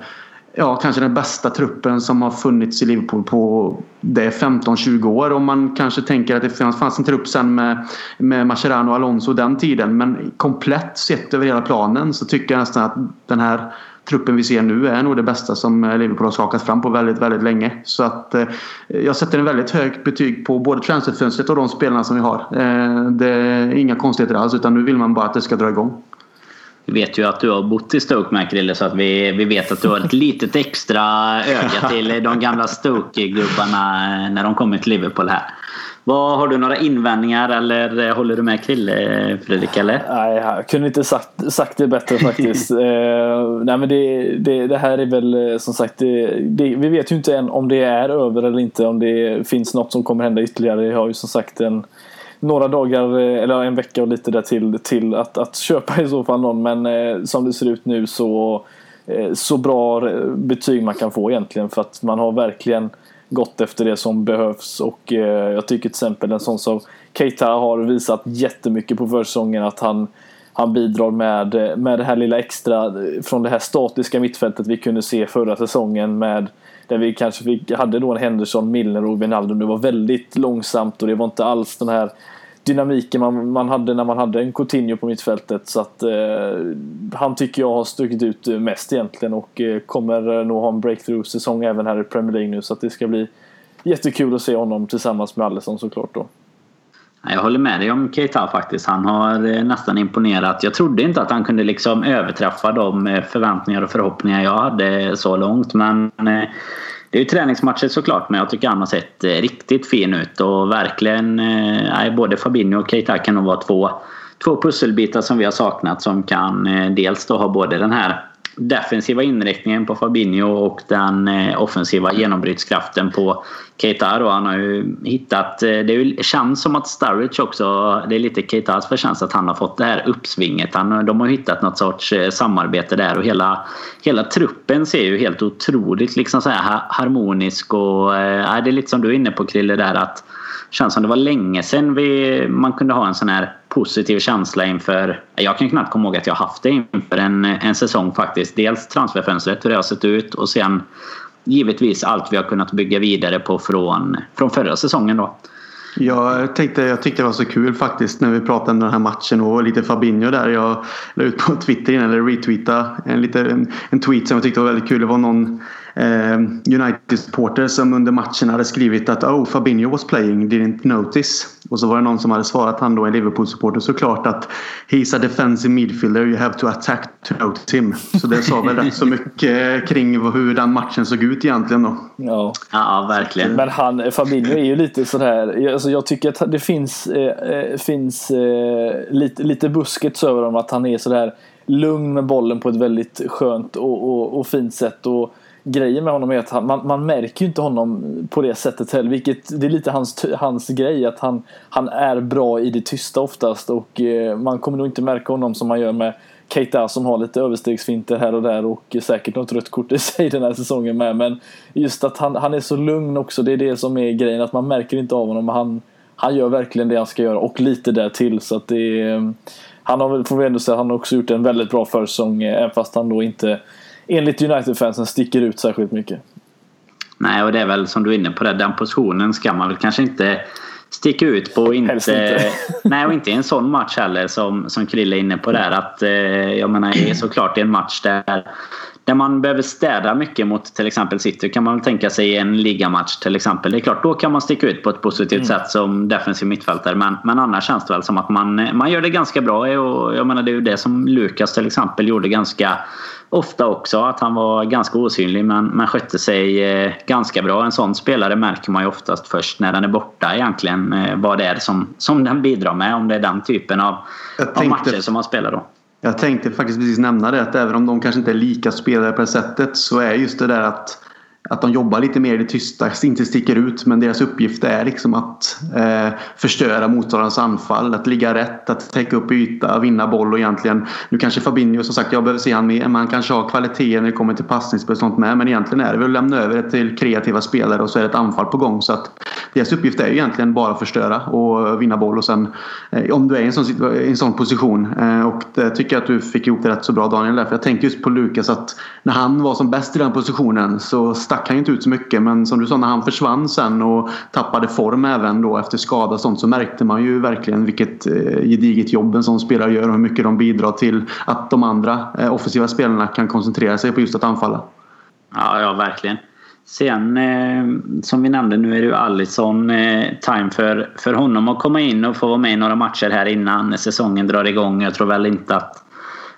ja, kanske den bästa truppen som har funnits i Liverpool på det 15-20 år. Om man kanske tänker att det fanns en trupp sen med, med Mascherano och Alonso den tiden. Men komplett sett över hela planen så tycker jag nästan att den här truppen vi ser nu är nog det bästa som eh, Liverpool har skakat fram på väldigt, väldigt länge. Så att eh, jag sätter en väldigt högt betyg på både transferfönstret och de spelarna som vi har. Eh, det är inga konstigheter alls utan nu vill man bara att det ska dra igång. Vi vet ju att du har bott i Stoke med Krille så att vi, vi vet att du har ett litet extra öga till de gamla Stoke-gubbarna när de kommer till Liverpool här. Vad, har du några invändningar eller håller du med Krille Fredrik? Eller? Nej, jag kunde inte sagt, sagt det bättre faktiskt. <laughs> eh, nej, men det, det, det, här är väl eh, som sagt, det, vi vet ju inte än om det är över eller inte. Om det finns något som kommer hända ytterligare. Jag har ju som sagt en, några dagar eh, eller en vecka och lite där till, till att, att köpa i så fall någon. Men eh, som det ser ut nu så, eh, så bra betyg man kan få egentligen. För att man har verkligen gått efter det som behövs och eh, jag tycker till exempel en sån som Keita har visat jättemycket på försäsongen att han han bidrar med, med det här lilla extra från det här statiska mittfältet vi kunde se förra säsongen med där vi kanske fick, hade då en Henderson, Milner och Wijnaldum. Det var väldigt långsamt och det var inte alls den här dynamiken man, man hade när man hade en Coutinho på mittfältet. Så att eh, han tycker jag har stuckit ut mest egentligen och eh, kommer eh, nog ha en breakthrough-säsong även här i Premier League nu. Så att det ska bli jättekul att se honom tillsammans med Alisson såklart då. Jag håller med dig om Keita faktiskt. Han har eh, nästan imponerat. Jag trodde inte att han kunde liksom överträffa de eh, förväntningar och förhoppningar jag hade så långt. Men det är ju träningsmatcher såklart men jag tycker han har sett eh, riktigt fin ut. Och verkligen... Eh, både Fabinho och Keita kan nog vara två, två pusselbitar som vi har saknat som kan eh, dels då ha både den här defensiva inriktningen på Fabinho och den eh, offensiva genombrytskraften på Keita. Han har ju hittat... Eh, det känns som att Sturridge också... Det är lite Keitas förtjänst att han har fått det här uppsvinget. Han, eh, de har hittat något sorts samarbete där och hela, hela truppen ser ju helt otroligt liksom så här harmonisk och... Äh, det är lite som du är inne på Krille där att känns som det var länge sedan vi, man kunde ha en sån här positiv känsla inför... Jag kan knappt komma ihåg att jag haft det inför en, en säsong faktiskt. Dels transferfönstret, hur det har sett ut och sen givetvis allt vi har kunnat bygga vidare på från, från förra säsongen då. Jag, tänkte, jag tyckte det var så kul faktiskt när vi pratade om den här matchen och lite Fabinho där. Jag la ut på Twitter innan, eller retweeta en, lite, en, en tweet som jag tyckte var väldigt kul. Det var någon eh, United-supporter som under matchen hade skrivit att oh, Fabinho was playing, didn't notice. Och så var det någon som hade svarat han då, en Liverpool-supporter såklart att He's a defensive midfielder, you have to attack to notice him. Så det sa väl rätt så mycket kring hur den matchen såg ut egentligen då. Ja, ja verkligen. Men han, Fabinho är ju lite sådär, alltså jag tycker att det finns, eh, eh, finns eh, lite, lite buskets över honom att han är sådär lugn med bollen på ett väldigt skönt och, och, och fint sätt. Och, grejen med honom är att han, man, man märker ju inte honom på det sättet heller. Vilket, det är lite hans, hans grej att han, han är bra i det tysta oftast. Och eh, man kommer nog inte märka honom som man gör med Keita som har lite överstegsfinter här och där och säkert något rött kort i sig den här säsongen med. Men just att han, han är så lugn också. Det är det som är grejen. Att man märker inte av honom. Han, han gör verkligen det han ska göra och lite där till så att det är, Han har, får vi ändå säga, han har också gjort en väldigt bra försäsong eh, även fast han då inte enligt United-fansen sticker ut särskilt mycket. Nej, och det är väl som du är inne på det, den positionen ska man väl kanske inte sticka ut på. Inte, inte. <laughs> nej, och inte i en sån match heller som, som Krille är inne på där. Att, eh, jag menar, såklart i en match där, där man behöver städa mycket mot till exempel City kan man tänka sig en ligamatch till exempel. Det är klart, då kan man sticka ut på ett positivt mm. sätt som defensiv mittfältare. Men, men annars känns det väl som att man, man gör det ganska bra. Och jag menar, det är ju det som Lukas till exempel gjorde ganska ofta också. Att han var ganska osynlig men, men skötte sig eh, ganska bra. En sån spelare märker man ju oftast först när den är borta egentligen. Eh, vad det är som, som den bidrar med. Om det är den typen av, tänkte, av matcher som man spelar då. Jag tänkte faktiskt precis nämna det att även om de kanske inte är lika spelare på det sättet så är just det där att att de jobbar lite mer i det tysta, inte sticker ut. Men deras uppgift är liksom att eh, förstöra motståndarens anfall. Att ligga rätt, att täcka upp yta, vinna boll och egentligen... Nu kanske Fabinho, som sagt, jag behöver se han mer. Men han kanske har kvalitet när det kommer till passningsspel och sånt med. Men egentligen är det väl att lämna över det till kreativa spelare och så är det ett anfall på gång. Så att deras uppgift är ju egentligen bara att förstöra och vinna boll. Och sen eh, om du är i en sån, i en sån position. Eh, och det tycker jag att du fick ihop det rätt så bra Daniel. För jag tänkte just på Lukas att när han var som bäst i den positionen så stack han inte ut så mycket. Men som du sa, när han försvann sen och tappade form även då efter skada och sånt så märkte man ju verkligen vilket eh, gediget jobb en sån spelare gör och hur mycket de bidrar till att de andra eh, offensiva spelarna kan koncentrera sig på just att anfalla. Ja, ja verkligen. Sen eh, som vi nämnde nu är det ju Alisson eh, time för, för honom att komma in och få vara med i några matcher här innan säsongen drar igång. Jag tror väl inte att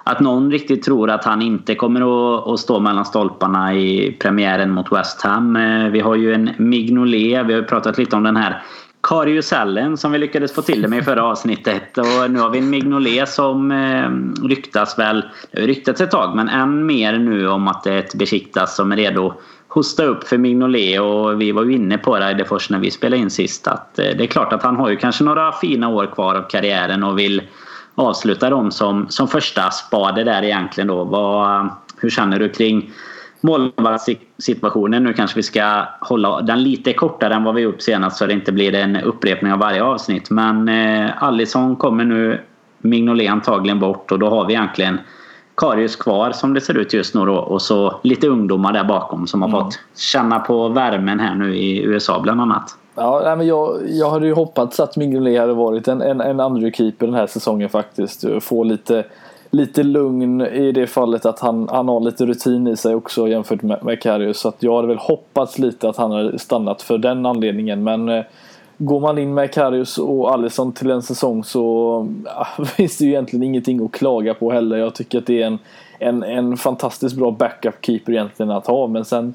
att någon riktigt tror att han inte kommer att, att stå mellan stolparna i premiären mot West Ham. Eh, vi har ju en Mignolet, vi har pratat lite om den här Kariusellen som vi lyckades få till det med i förra avsnittet. Och nu har vi en Mignolet som eh, ryktas väl, det har ryktats ett tag, men än mer nu om att det är ett Besiktas som är redo att hosta upp för Mignolet och vi var ju inne på det, först när vi spelade in sist att eh, det är klart att han har ju kanske några fina år kvar av karriären och vill avsluta dem som, som första spade där egentligen då. Vad, hur känner du kring målvaktssituationen? Nu kanske vi ska hålla den lite kortare än vad vi gjort senast så det inte blir en upprepning av varje avsnitt. Men eh, Allison kommer nu, Mignolet antagligen bort och då har vi egentligen Karius kvar som det ser ut just nu då, och så lite ungdomar där bakom som har mm. fått känna på värmen här nu i USA bland annat. Ja, men jag, jag hade ju hoppats att Mignolet hade varit en, en, en andra keeper den här säsongen faktiskt. Få lite, lite lugn i det fallet att han, han har lite rutin i sig också jämfört med, med Karius. Så att jag hade väl hoppats lite att han hade stannat för den anledningen. Men eh, går man in med Karius och Alisson till en säsong så ja, <laughs> finns det ju egentligen ingenting att klaga på heller. Jag tycker att det är en, en, en fantastiskt bra backup-keeper egentligen att ha. Men sen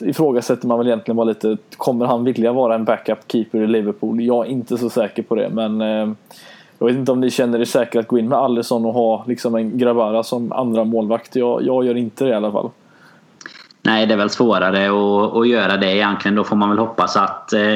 ifrågasätter man väl egentligen bara lite, kommer han vilja vara en backup-keeper i Liverpool? Jag är inte så säker på det, men eh, jag vet inte om ni känner er säkra att gå in med Alisson och ha liksom en Gravara som andra målvakt. Jag, jag gör inte det i alla fall. Nej, det är väl svårare att, att göra det egentligen. Då får man väl hoppas att eh,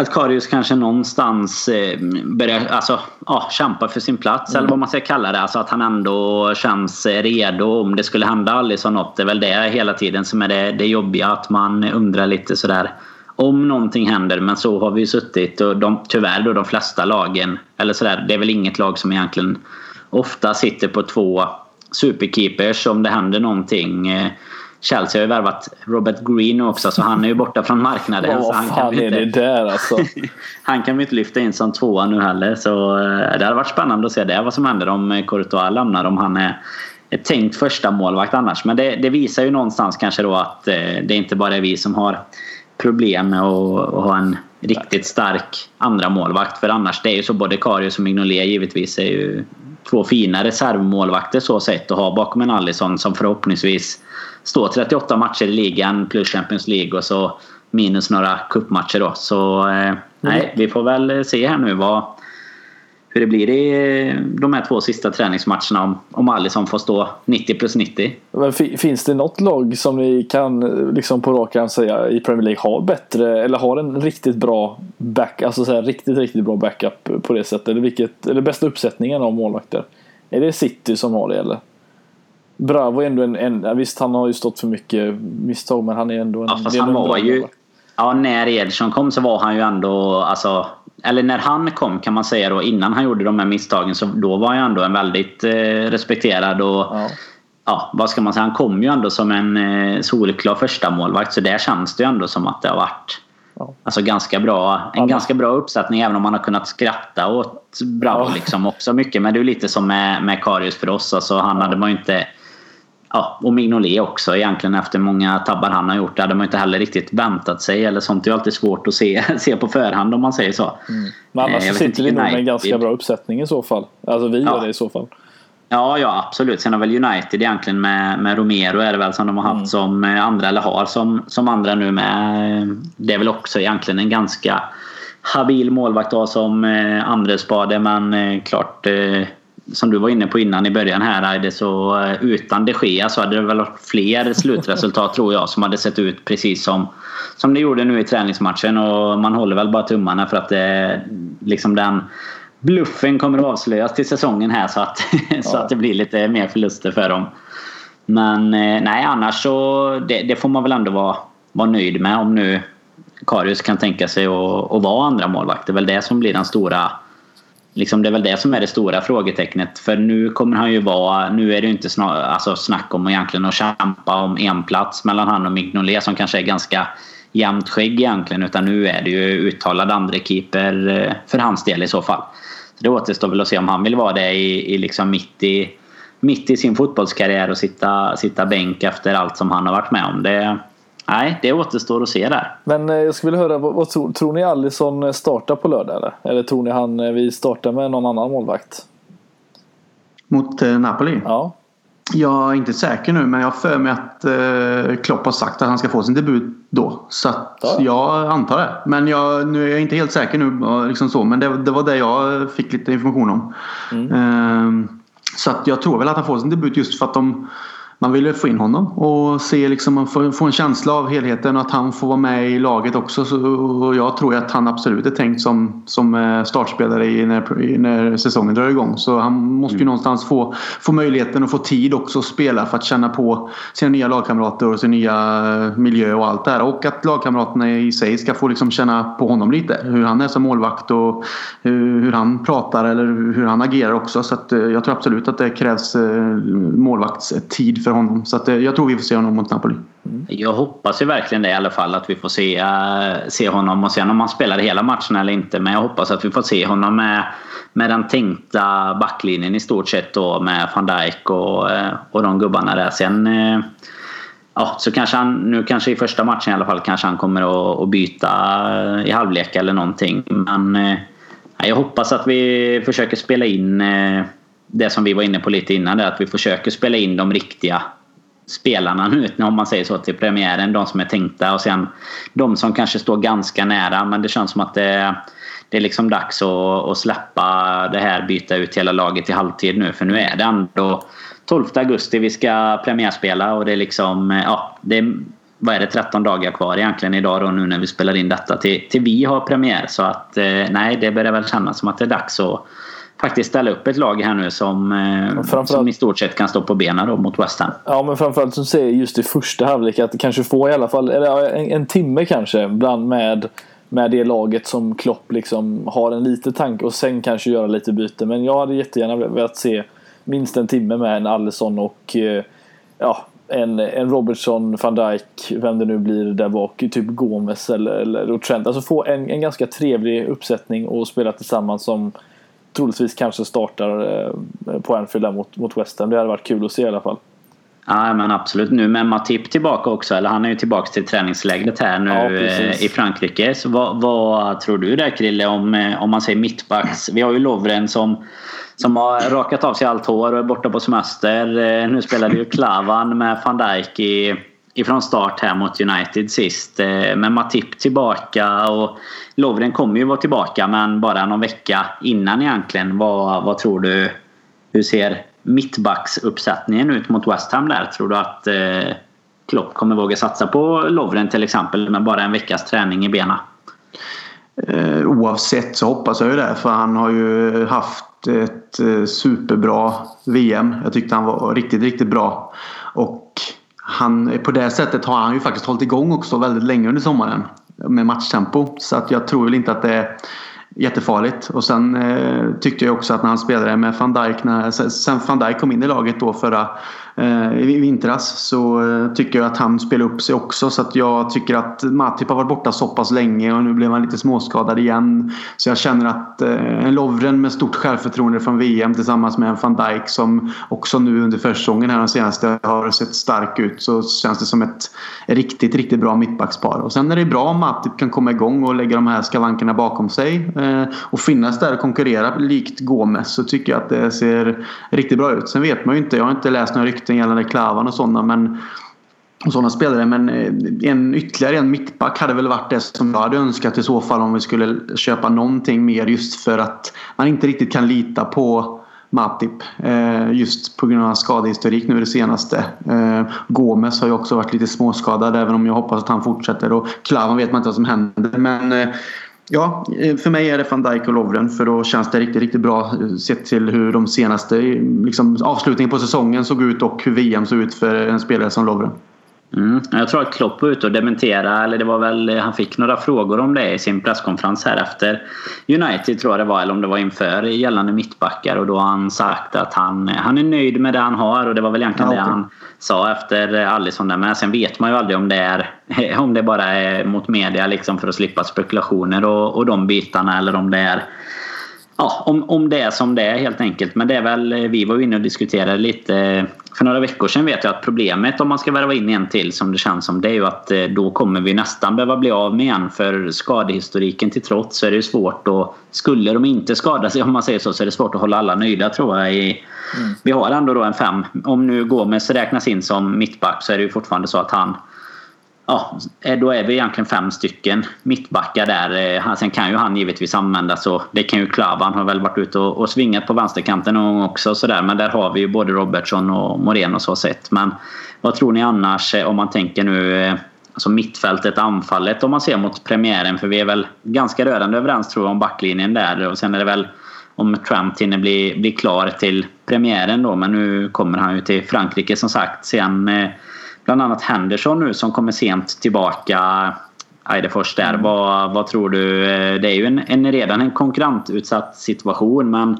att Karius kanske någonstans eh, börjar alltså, ja, kämpa för sin plats mm. eller vad man ska kalla det. Alltså att han ändå känns redo om det skulle hända Alisson något. Det är väl det hela tiden som är det, det jobbiga. Att man undrar lite sådär om någonting händer. Men så har vi ju suttit och de, tyvärr då de flesta lagen. Eller sådär, det är väl inget lag som egentligen ofta sitter på två superkeepers om det händer någonting. Eh, Chelsea har ju värvat Robert Green också så han är ju borta från marknaden. Vad han fan kan är det där alltså? <laughs> han kan vi inte lyfta in som tvåa nu heller. Så eh, det hade varit spännande att se det vad som händer om Courtois lämnar. Om han är tänkt första målvakt annars. Men det, det, visar ju någonstans kanske då att eh, det inte bara är vi som har problem med att, att ha en riktigt stark andra målvakt. För annars det är ju så både Karius och Mignolet givetvis är ju två fina reservmålvakter så sett att ha bakom en Allison som förhoppningsvis står 38 matcher i ligan plus Champions League och så minus några cupmatcher då. Så eh, nej, vi får väl se här nu vad, hur det blir i de här två sista träningsmatcherna om, om Alisson får stå 90 plus 90. Men finns det något lag som ni kan liksom på rak arm säga i Premier League har bättre eller har en riktigt bra back, alltså så här, riktigt riktigt bra backup på det sättet? Eller, vilket, eller bästa uppsättningen av målvakter? Är det City som har det eller? Bravo är ändå en, en visst han har ju stått för mycket misstag men han är ändå en... Ja fast han var ju... Ja när Ederson kom så var han ju ändå alltså eller när han kom kan man säga då innan han gjorde de här misstagen så då var han ändå en väldigt eh, respekterad och ja. ja. vad ska man säga, han kom ju ändå som en eh, solklar första målvakt så där känns det ju ändå som att det har varit ja. alltså ganska bra, en ja. ganska bra uppsättning även om man har kunnat skratta åt Bravo liksom också mycket men det är lite som med, med Karius för oss alltså han hade man ju inte Ja, och Mignolet också egentligen efter många tabbar han har gjort. Det hade man inte heller riktigt väntat sig. Eller sånt är ju alltid svårt att se, <laughs> se på förhand om man säger så. Mm. Men annars eh, sitter vi nog med en ganska bra uppsättning i så fall. Alltså vi ja. gör det i så fall. Ja, ja absolut. Sen har väl United egentligen med, med Romero är det väl som de har haft mm. som eh, andra eller har som, som andra nu med. Det är väl också egentligen en ganska habil målvakt då som eh, Andrespade men klart som du var inne på innan i början här, det så eh, utan de Gea så hade det väl varit fler <laughs> slutresultat tror jag som hade sett ut precis som, som det gjorde nu i träningsmatchen och man håller väl bara tummarna för att det, liksom den bluffen kommer att avslöjas till säsongen här så att, <laughs> ja. så att det blir lite mer förluster för dem. Men eh, nej annars så det, det får man väl ändå vara, vara nöjd med om nu Karius kan tänka sig att, att vara andra målvakt. Det är väl det som blir den stora Liksom det är väl det som är det stora frågetecknet. För nu kommer han ju vara... Nu är det ju inte snar, alltså snack om egentligen att kämpa om en plats mellan han och Mignolet som kanske är ganska jämnt skägg egentligen. Utan nu är det ju uttalad andre keeper eh, för hans del i så fall. Så det återstår väl att se om han vill vara det i, i liksom mitt i mitt i sin fotbollskarriär och sitta, sitta bänk efter allt som han har varit med om. Det, nej, det återstår att se där. Men eh, jag skulle vilja höra, vad, tror, tror ni Alisson startar på lördag eller? Eller tror ni han eh, vi startar med någon annan målvakt? Mot eh, Napoli? Ja. Jag är inte säker nu men jag har för mig att eh, Klopp har sagt att han ska få sin debut då. Så att ja. jag antar det. Men jag, nu är jag inte helt säker nu. Liksom så, men det, det var det jag fick lite information om. Mm. Eh, så att jag tror väl att han får sin debut just för att de man vill få in honom och se liksom, få, få en känsla av helheten och att han får vara med i laget också. Så, och jag tror att han absolut är tänkt som, som eh, startspelare i, när, när säsongen drar igång. Så han måste ju mm. någonstans få, få möjligheten och få tid också att spela för att känna på sina nya lagkamrater och sin nya eh, miljö och allt det här. Och att lagkamraterna i sig ska få liksom känna på honom lite. Hur han är som målvakt och hur, hur han pratar eller hur han agerar också. Så eh, jag tror absolut att det krävs målvaktstid för honom. Så att, eh, jag tror vi får se honom mot Napoli. Mm. Jag hoppas ju verkligen det i alla fall att vi får se, uh, se honom och sen om han spelar hela matchen eller inte. Men jag hoppas att vi får se honom med, med den tänkta backlinjen i stort sett då med van Dijk och, uh, och de gubbarna där. Sen uh, ja, så kanske han, nu kanske i första matchen i alla fall, kanske han kommer att, att byta i halvlek eller någonting. Men eh, jag hoppas att vi försöker spela in eh, det som vi var inne på lite innan. Att vi försöker spela in de riktiga spelarna nu, <laughs> om man säger så, till premiären. De som är tänkta och sen de som kanske står ganska nära. Men det känns som att det, det är liksom dags att, att släppa det här, byta ut hela laget i halvtid nu. För nu är det ändå 12 augusti vi ska premiärspela och det är liksom, ja, det är, vad är det, 13 dagar kvar egentligen idag då nu när vi spelar in detta till, till vi har premiär. Så att eh, nej, det börjar väl kännas som att det är dags att faktiskt ställa upp ett lag här nu som, eh, som i stort sett kan stå på benen då mot West Ham. Ja men framförallt som säger just i första halvlek att kanske få i alla fall eller en, en timme kanske bland med med det laget som Klopp liksom har en liten tanke och sen kanske göra lite byte. Men jag hade jättegärna velat se minst en timme med en Allison och eh, ja, en, en Robertson, van Dijk, vem det nu blir där bak, typ Gomes eller, eller Trent. Alltså få en, en ganska trevlig uppsättning och spela tillsammans som troligtvis kanske startar eh, på Anfield mot, mot West Ham. Det hade varit kul att se i alla fall. Ja men absolut. Nu med Matip tillbaka också. Eller han är ju tillbaka till träningslägret här nu ja, eh, i Frankrike. Så vad, vad, tror du där Krille om, eh, om man säger mittbacks? Vi har ju Lovren som, som har rakat av sig allt hår och är borta på semester. Nu spelade ju Klavan med van Dijk i ifrån start här mot United sist. Eh, men Matip tillbaka och Lovren kommer ju vara tillbaka men bara någon vecka innan egentligen. Vad, vad tror du? Hur ser mittbacksuppsättningen ut mot West Ham där? Tror du att eh, Klopp kommer våga satsa på Lovren till exempel med bara en veckas träning i benen? Eh, oavsett så hoppas jag ju det för han har ju haft ett eh, superbra VM. Jag tyckte han var riktigt, riktigt bra. Och han, på det sättet har han ju faktiskt hållit igång också väldigt länge under sommaren med matchtempo. Så att jag tror väl inte att det är jättefarligt. Och sen eh, tyckte jag också att när han spelade med van Dijk, när, sen van Dijk kom in i laget då förra Eh, i vintras så eh, tycker jag att han spelar upp sig också. Så att jag tycker att Matip har varit borta så pass länge och nu blev han lite småskadad igen. Så jag känner att eh, en Lovren med stort självförtroende från VM tillsammans med en van Dijk som också nu under försäsongen här de senaste har sett stark ut så känns det som ett riktigt, riktigt bra mittbackspar. Och sen är det bra om Matip kan komma igång och lägga de här skavankerna bakom sig och finnas där och konkurrera likt Gomes så tycker jag att det ser riktigt bra ut. Sen vet man ju inte, jag har inte läst några rykten rykten gällande Klavan och sådana. Men, och sådana spelare. Men eh, en, ytterligare en mittback hade väl varit det som jag hade önskat i så fall om vi skulle köpa någonting mer just för att man inte riktigt kan lita på Matip. Eh, just på grund av skadehistorik nu det senaste. Eh, Gomes har ju också varit lite småskadad även om jag hoppas att han fortsätter. Och Klavan vet man inte vad som händer. Men eh, Ja, eh, för mig är det van Dijk och Lovren för då känns det riktigt, riktigt bra eh, sett till hur de senaste eh, liksom, avslutningen på säsongen såg ut och hur VM såg ut för en spelare som Lovren. Mm. Jag tror att Klopp var ute och dementerade, eller det var väl, han fick några frågor om det i sin presskonferens här efter United tror jag det var, eller om det var inför gällande mittbackar och då har han sagt att han, han är nöjd med det han har och det var väl egentligen ja, det han sa efter Alisson där med. Sen vet man ju aldrig om det är <laughs> om det bara är mot media liksom för att slippa spekulationer och, och de bitarna eller om det är Ja, om, om det är som det är helt enkelt. Men det är väl, vi var inne och diskuterade lite för några veckor sedan vet jag att problemet om man ska värva in en till som det känns som det är ju att eh, då kommer vi nästan behöva bli av med en för skadehistoriken till trots så är det ju svårt och skulle de inte skada sig <laughs> om man säger så så är det svårt att hålla alla nöjda tror jag. I, mm. Vi har ändå då en fem. Om nu Gomes räknas in som mittback så är det ju fortfarande så att han ja, eh, då är vi egentligen fem stycken mittbackar där. Eh, sen kan ju han givetvis användas och det kan ju Klavan har väl varit ute och, och svingat på vänsterkanten någon gång också. Så där. Men där har vi ju både Robertson och Moreno så sett. Men vad tror ni annars eh, om man tänker nu alltså mittfältet, anfallet om man ser mot premiären? För vi är väl ganska rörande överens tror jag om backlinjen där. Och sen är det väl om Trump hinner bli, bli klar till premiären då. Men nu kommer han ju till Frankrike som sagt. Sen bland annat Henderson nu som kommer sent tillbaka. Eidefors där. Mm. Vad, vad tror du? Det är ju en, en redan en konkurrentutsatt situation men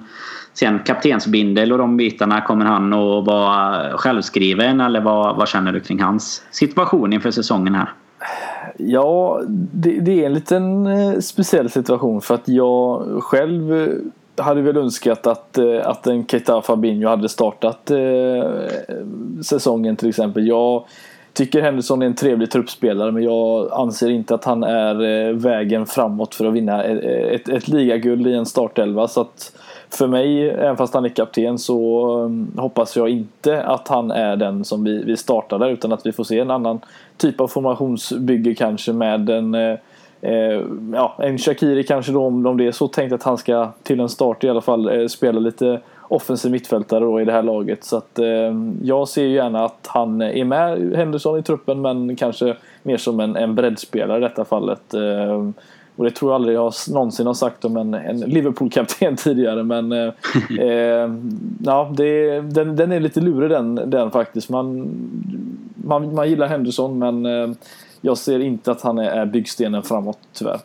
sen kaptensbindel och de bitarna kommer han att vara självskriven eller vad, vad känner du kring hans situation inför säsongen här? Ja, det, det, är en liten eh, speciell situation för att jag själv hade väl önskat att, eh, att en Keita Fabinho hade startat eh, säsongen till exempel. Jag tycker Henderson är en trevlig truppspelare men jag anser inte att han är eh, vägen framåt för att vinna ett, ett, ett ligaguld i en startelva. Så att för mig, även fast han är kapten, så hoppas jag inte att han är den som vi, vi startar där utan att vi får se en annan typ av formationsbygge kanske med en eh, ja, en Shakiri kanske då om, om det är så tänkt att han ska till en start i alla fall eh, spela lite offensiv mittfältare då i det här laget. Så att eh, jag ser gärna att han är med Henderson i truppen men kanske mer som en, en breddspelare i detta fallet. Eh, och det tror jag aldrig jag någonsin har sagt om en, en Liverpool-kapten <laughs> tidigare. Men eh, <laughs> ja, det, den, den är lite lurig den, den faktiskt. Man, man, man gillar Henderson men jag ser inte att han är, byggstenen framåt tyvärr.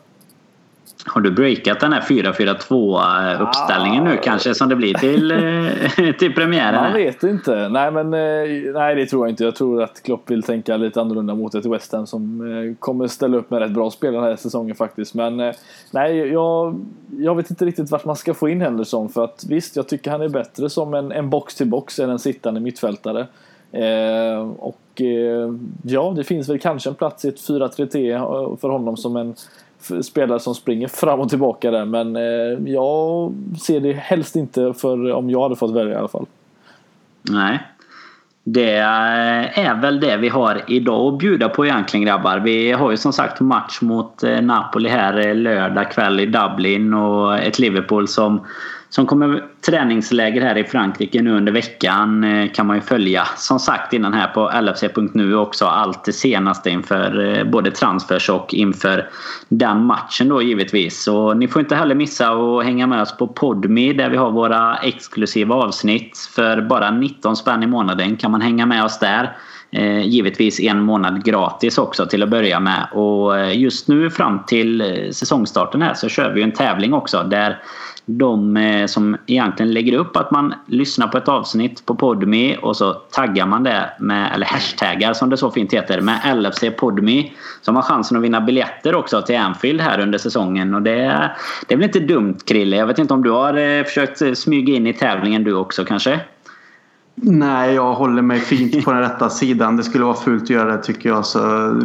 Har du breakat den här 4-4-2 uppställningen ah, nu kanske som det blir till, eh, <laughs> till premiären? Man vet inte. Nej, men, eh, nej, det tror jag inte. Jag tror att Klopp vill tänka lite annorlunda mot ett West Ham som eh, kommer ställa upp med rätt bra spelare den här säsongen faktiskt. Men nej, jag, jag vet inte riktigt vart man ska få in Henderson för att visst, jag tycker han är bättre som en, en box till box än en sittande mittfältare. Eh, och eh, ja, det finns väl kanske en plats i ett 4-3-3 eh, för honom som en spelare som springer fram och tillbaka där. Men eh, jag ser det helst inte för om jag hade fått välja i alla fall. Nej. Det är väl det vi har idag att bjuda på egentligen grabbar. Vi har ju som sagt match mot eh, Napoli här eh, lördag kväll i Dublin och ett Liverpool som som kommer träningsläger här i Frankrike nu under veckan eh, kan man ju följa. Som sagt innan här på LFC.nu också allt det senaste inför eh, både transfers och inför den matchen då givetvis. Och ni får inte heller missa att hänga med oss på Podmi där vi har våra exklusiva avsnitt. För bara 19 spänn i månaden kan man hänga med oss där. Eh, givetvis en månad gratis också till att börja med. Och just nu fram till säsongstarten här så kör vi en tävling också där de eh, som egentligen lägger upp att man lyssnar på ett avsnitt på Podme och så taggar man det med, eller hashtaggar som det så fint heter, med LFC Podmi. Som har chansen att vinna biljetter också till Anfield här under säsongen. Och det, det är väl inte dumt Krille? Jag vet inte om du har eh, försökt smyga in i tävlingen du också kanske? Nej, jag håller mig fint på den rätta sidan. Det skulle vara fult att göra det tycker jag. Så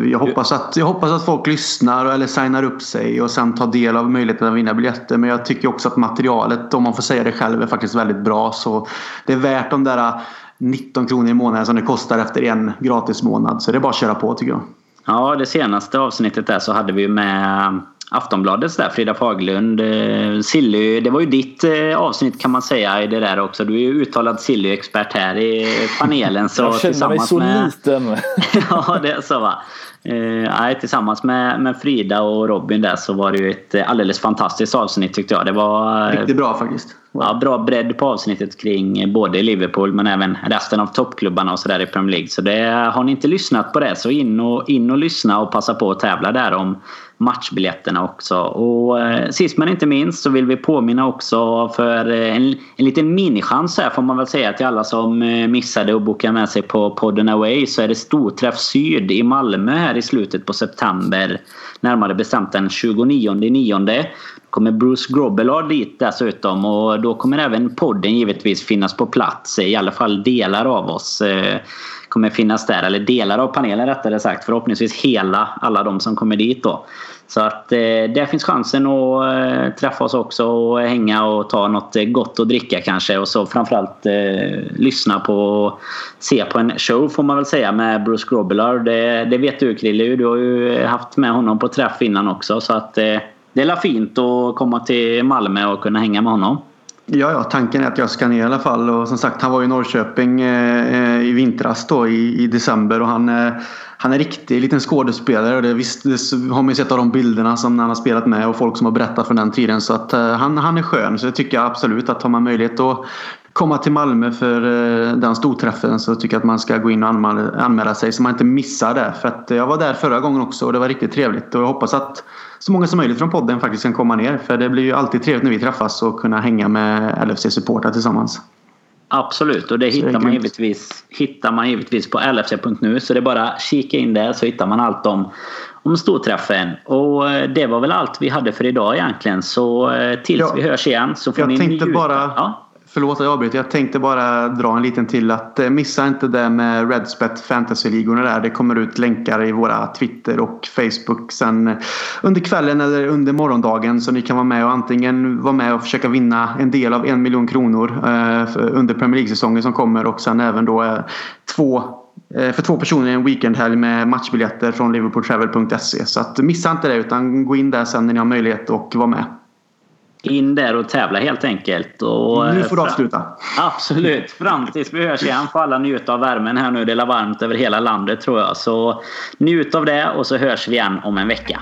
jag, hoppas att, jag hoppas att folk lyssnar eller signar upp sig och sen tar del av möjligheten att vinna biljetter. Men jag tycker också att materialet, om man får säga det själv, är faktiskt väldigt bra. Så det är värt de där eh, 19 kronor i månaden som det kostar efter en gratis månad. Så det är bara att köra på tycker jag. Ja, det senaste avsnittet där så hade vi med Aftonbladets där, Frida Faglund. Eh, Silly, det var ju ditt eh, avsnitt kan man säga i det där också. Du är ju uttalad Silly-expert här i panelen. Så Jag känner mig så med... liten. <laughs> ja, det är så va. Eh, tillsammans med, med Frida och Robin där så var det ju ett alldeles fantastiskt avsnitt tyckte jag. Det var riktigt bra faktiskt. Ja, bra bredd på avsnittet kring både Liverpool men även resten av toppklubbarna och sådär i Premier League. Så det, har ni inte lyssnat på det så in och, in och lyssna och passa på att tävla där om matchbiljetterna också. Och eh, sist men inte minst så vill vi påminna också för eh, en, en liten minichans här får man väl säga till alla som eh, missade att boka med sig på podden Away så är det Storträff Syd i Malmö här i slutet på september. Närmare bestämt den 29 9 kommer Bruce Grobbelaar dit dessutom och då kommer även podden givetvis finnas på plats. I alla fall delar av oss eh, kommer finnas där. Eller delar av panelen rättare sagt. Förhoppningsvis hela alla de som kommer dit då. Så att eh, där finns chansen att eh, träffa oss också och hänga och ta något eh, gott att dricka kanske. Och så framförallt eh, lyssna på och se på en show får man väl säga med Bruce Grobbelaar. Det, det vet du Krille Du har ju haft med honom på träff innan också. Så att eh, det är fint att komma till Malmö och kunna hänga med honom. Ja, ja, tanken är att jag ska ner i alla fall. Och som sagt, han var i Norrköping eh, eh i vintras då i, i december och han, eh, han är riktig liten skådespelare. Och det, visst, det har man ju sett av de bilderna som han har spelat med och folk som har berättat från den tiden. Så att eh, han, han är skön. Så det tycker jag absolut att har man möjlighet att komma till Malmö för eh, den storträffen så tycker jag att man ska gå in och anmäla, anmäla sig så man inte missar det. För att jag var där förra gången också och det var riktigt trevligt. Och jag hoppas att så många som möjligt från podden faktiskt kan komma ner. För det blir ju alltid trevligt när vi träffas och kunna hänga med LFC-supportrar tillsammans. Absolut och det hittar, det man givetvis, hittar man givetvis på lfc.nu så det är bara kika in där så hittar man allt om, om storträffen. Och eh, det var väl allt vi hade för idag egentligen så eh, tills ja, vi hörs igen så får jag ni tänkte njuta. bara ja? Förlåt att jag avbryter. Jag tänkte bara dra en liten till att eh, missa inte det med Redspet Fantasy-ligorna där. Det kommer ut länkar i våra Twitter och Facebook sen eh, under kvällen eller under morgondagen så ni kan vara med och antingen vara med och försöka vinna en del av en miljon kronor eh, under Premier League-säsongen som kommer och sen även då två för två personer i en weekendhelg med matchbiljetter från liverpooltravel.se. Så att missa inte det utan gå in där sen när ni har möjlighet och vara med. In där och tävla helt enkelt. Och nu får du avsluta. Absolut. Fram tills vi hörs igen får alla njuta av värmen här nu. Det är varmt över hela landet tror jag. Så njut av det och så hörs vi igen om en vecka.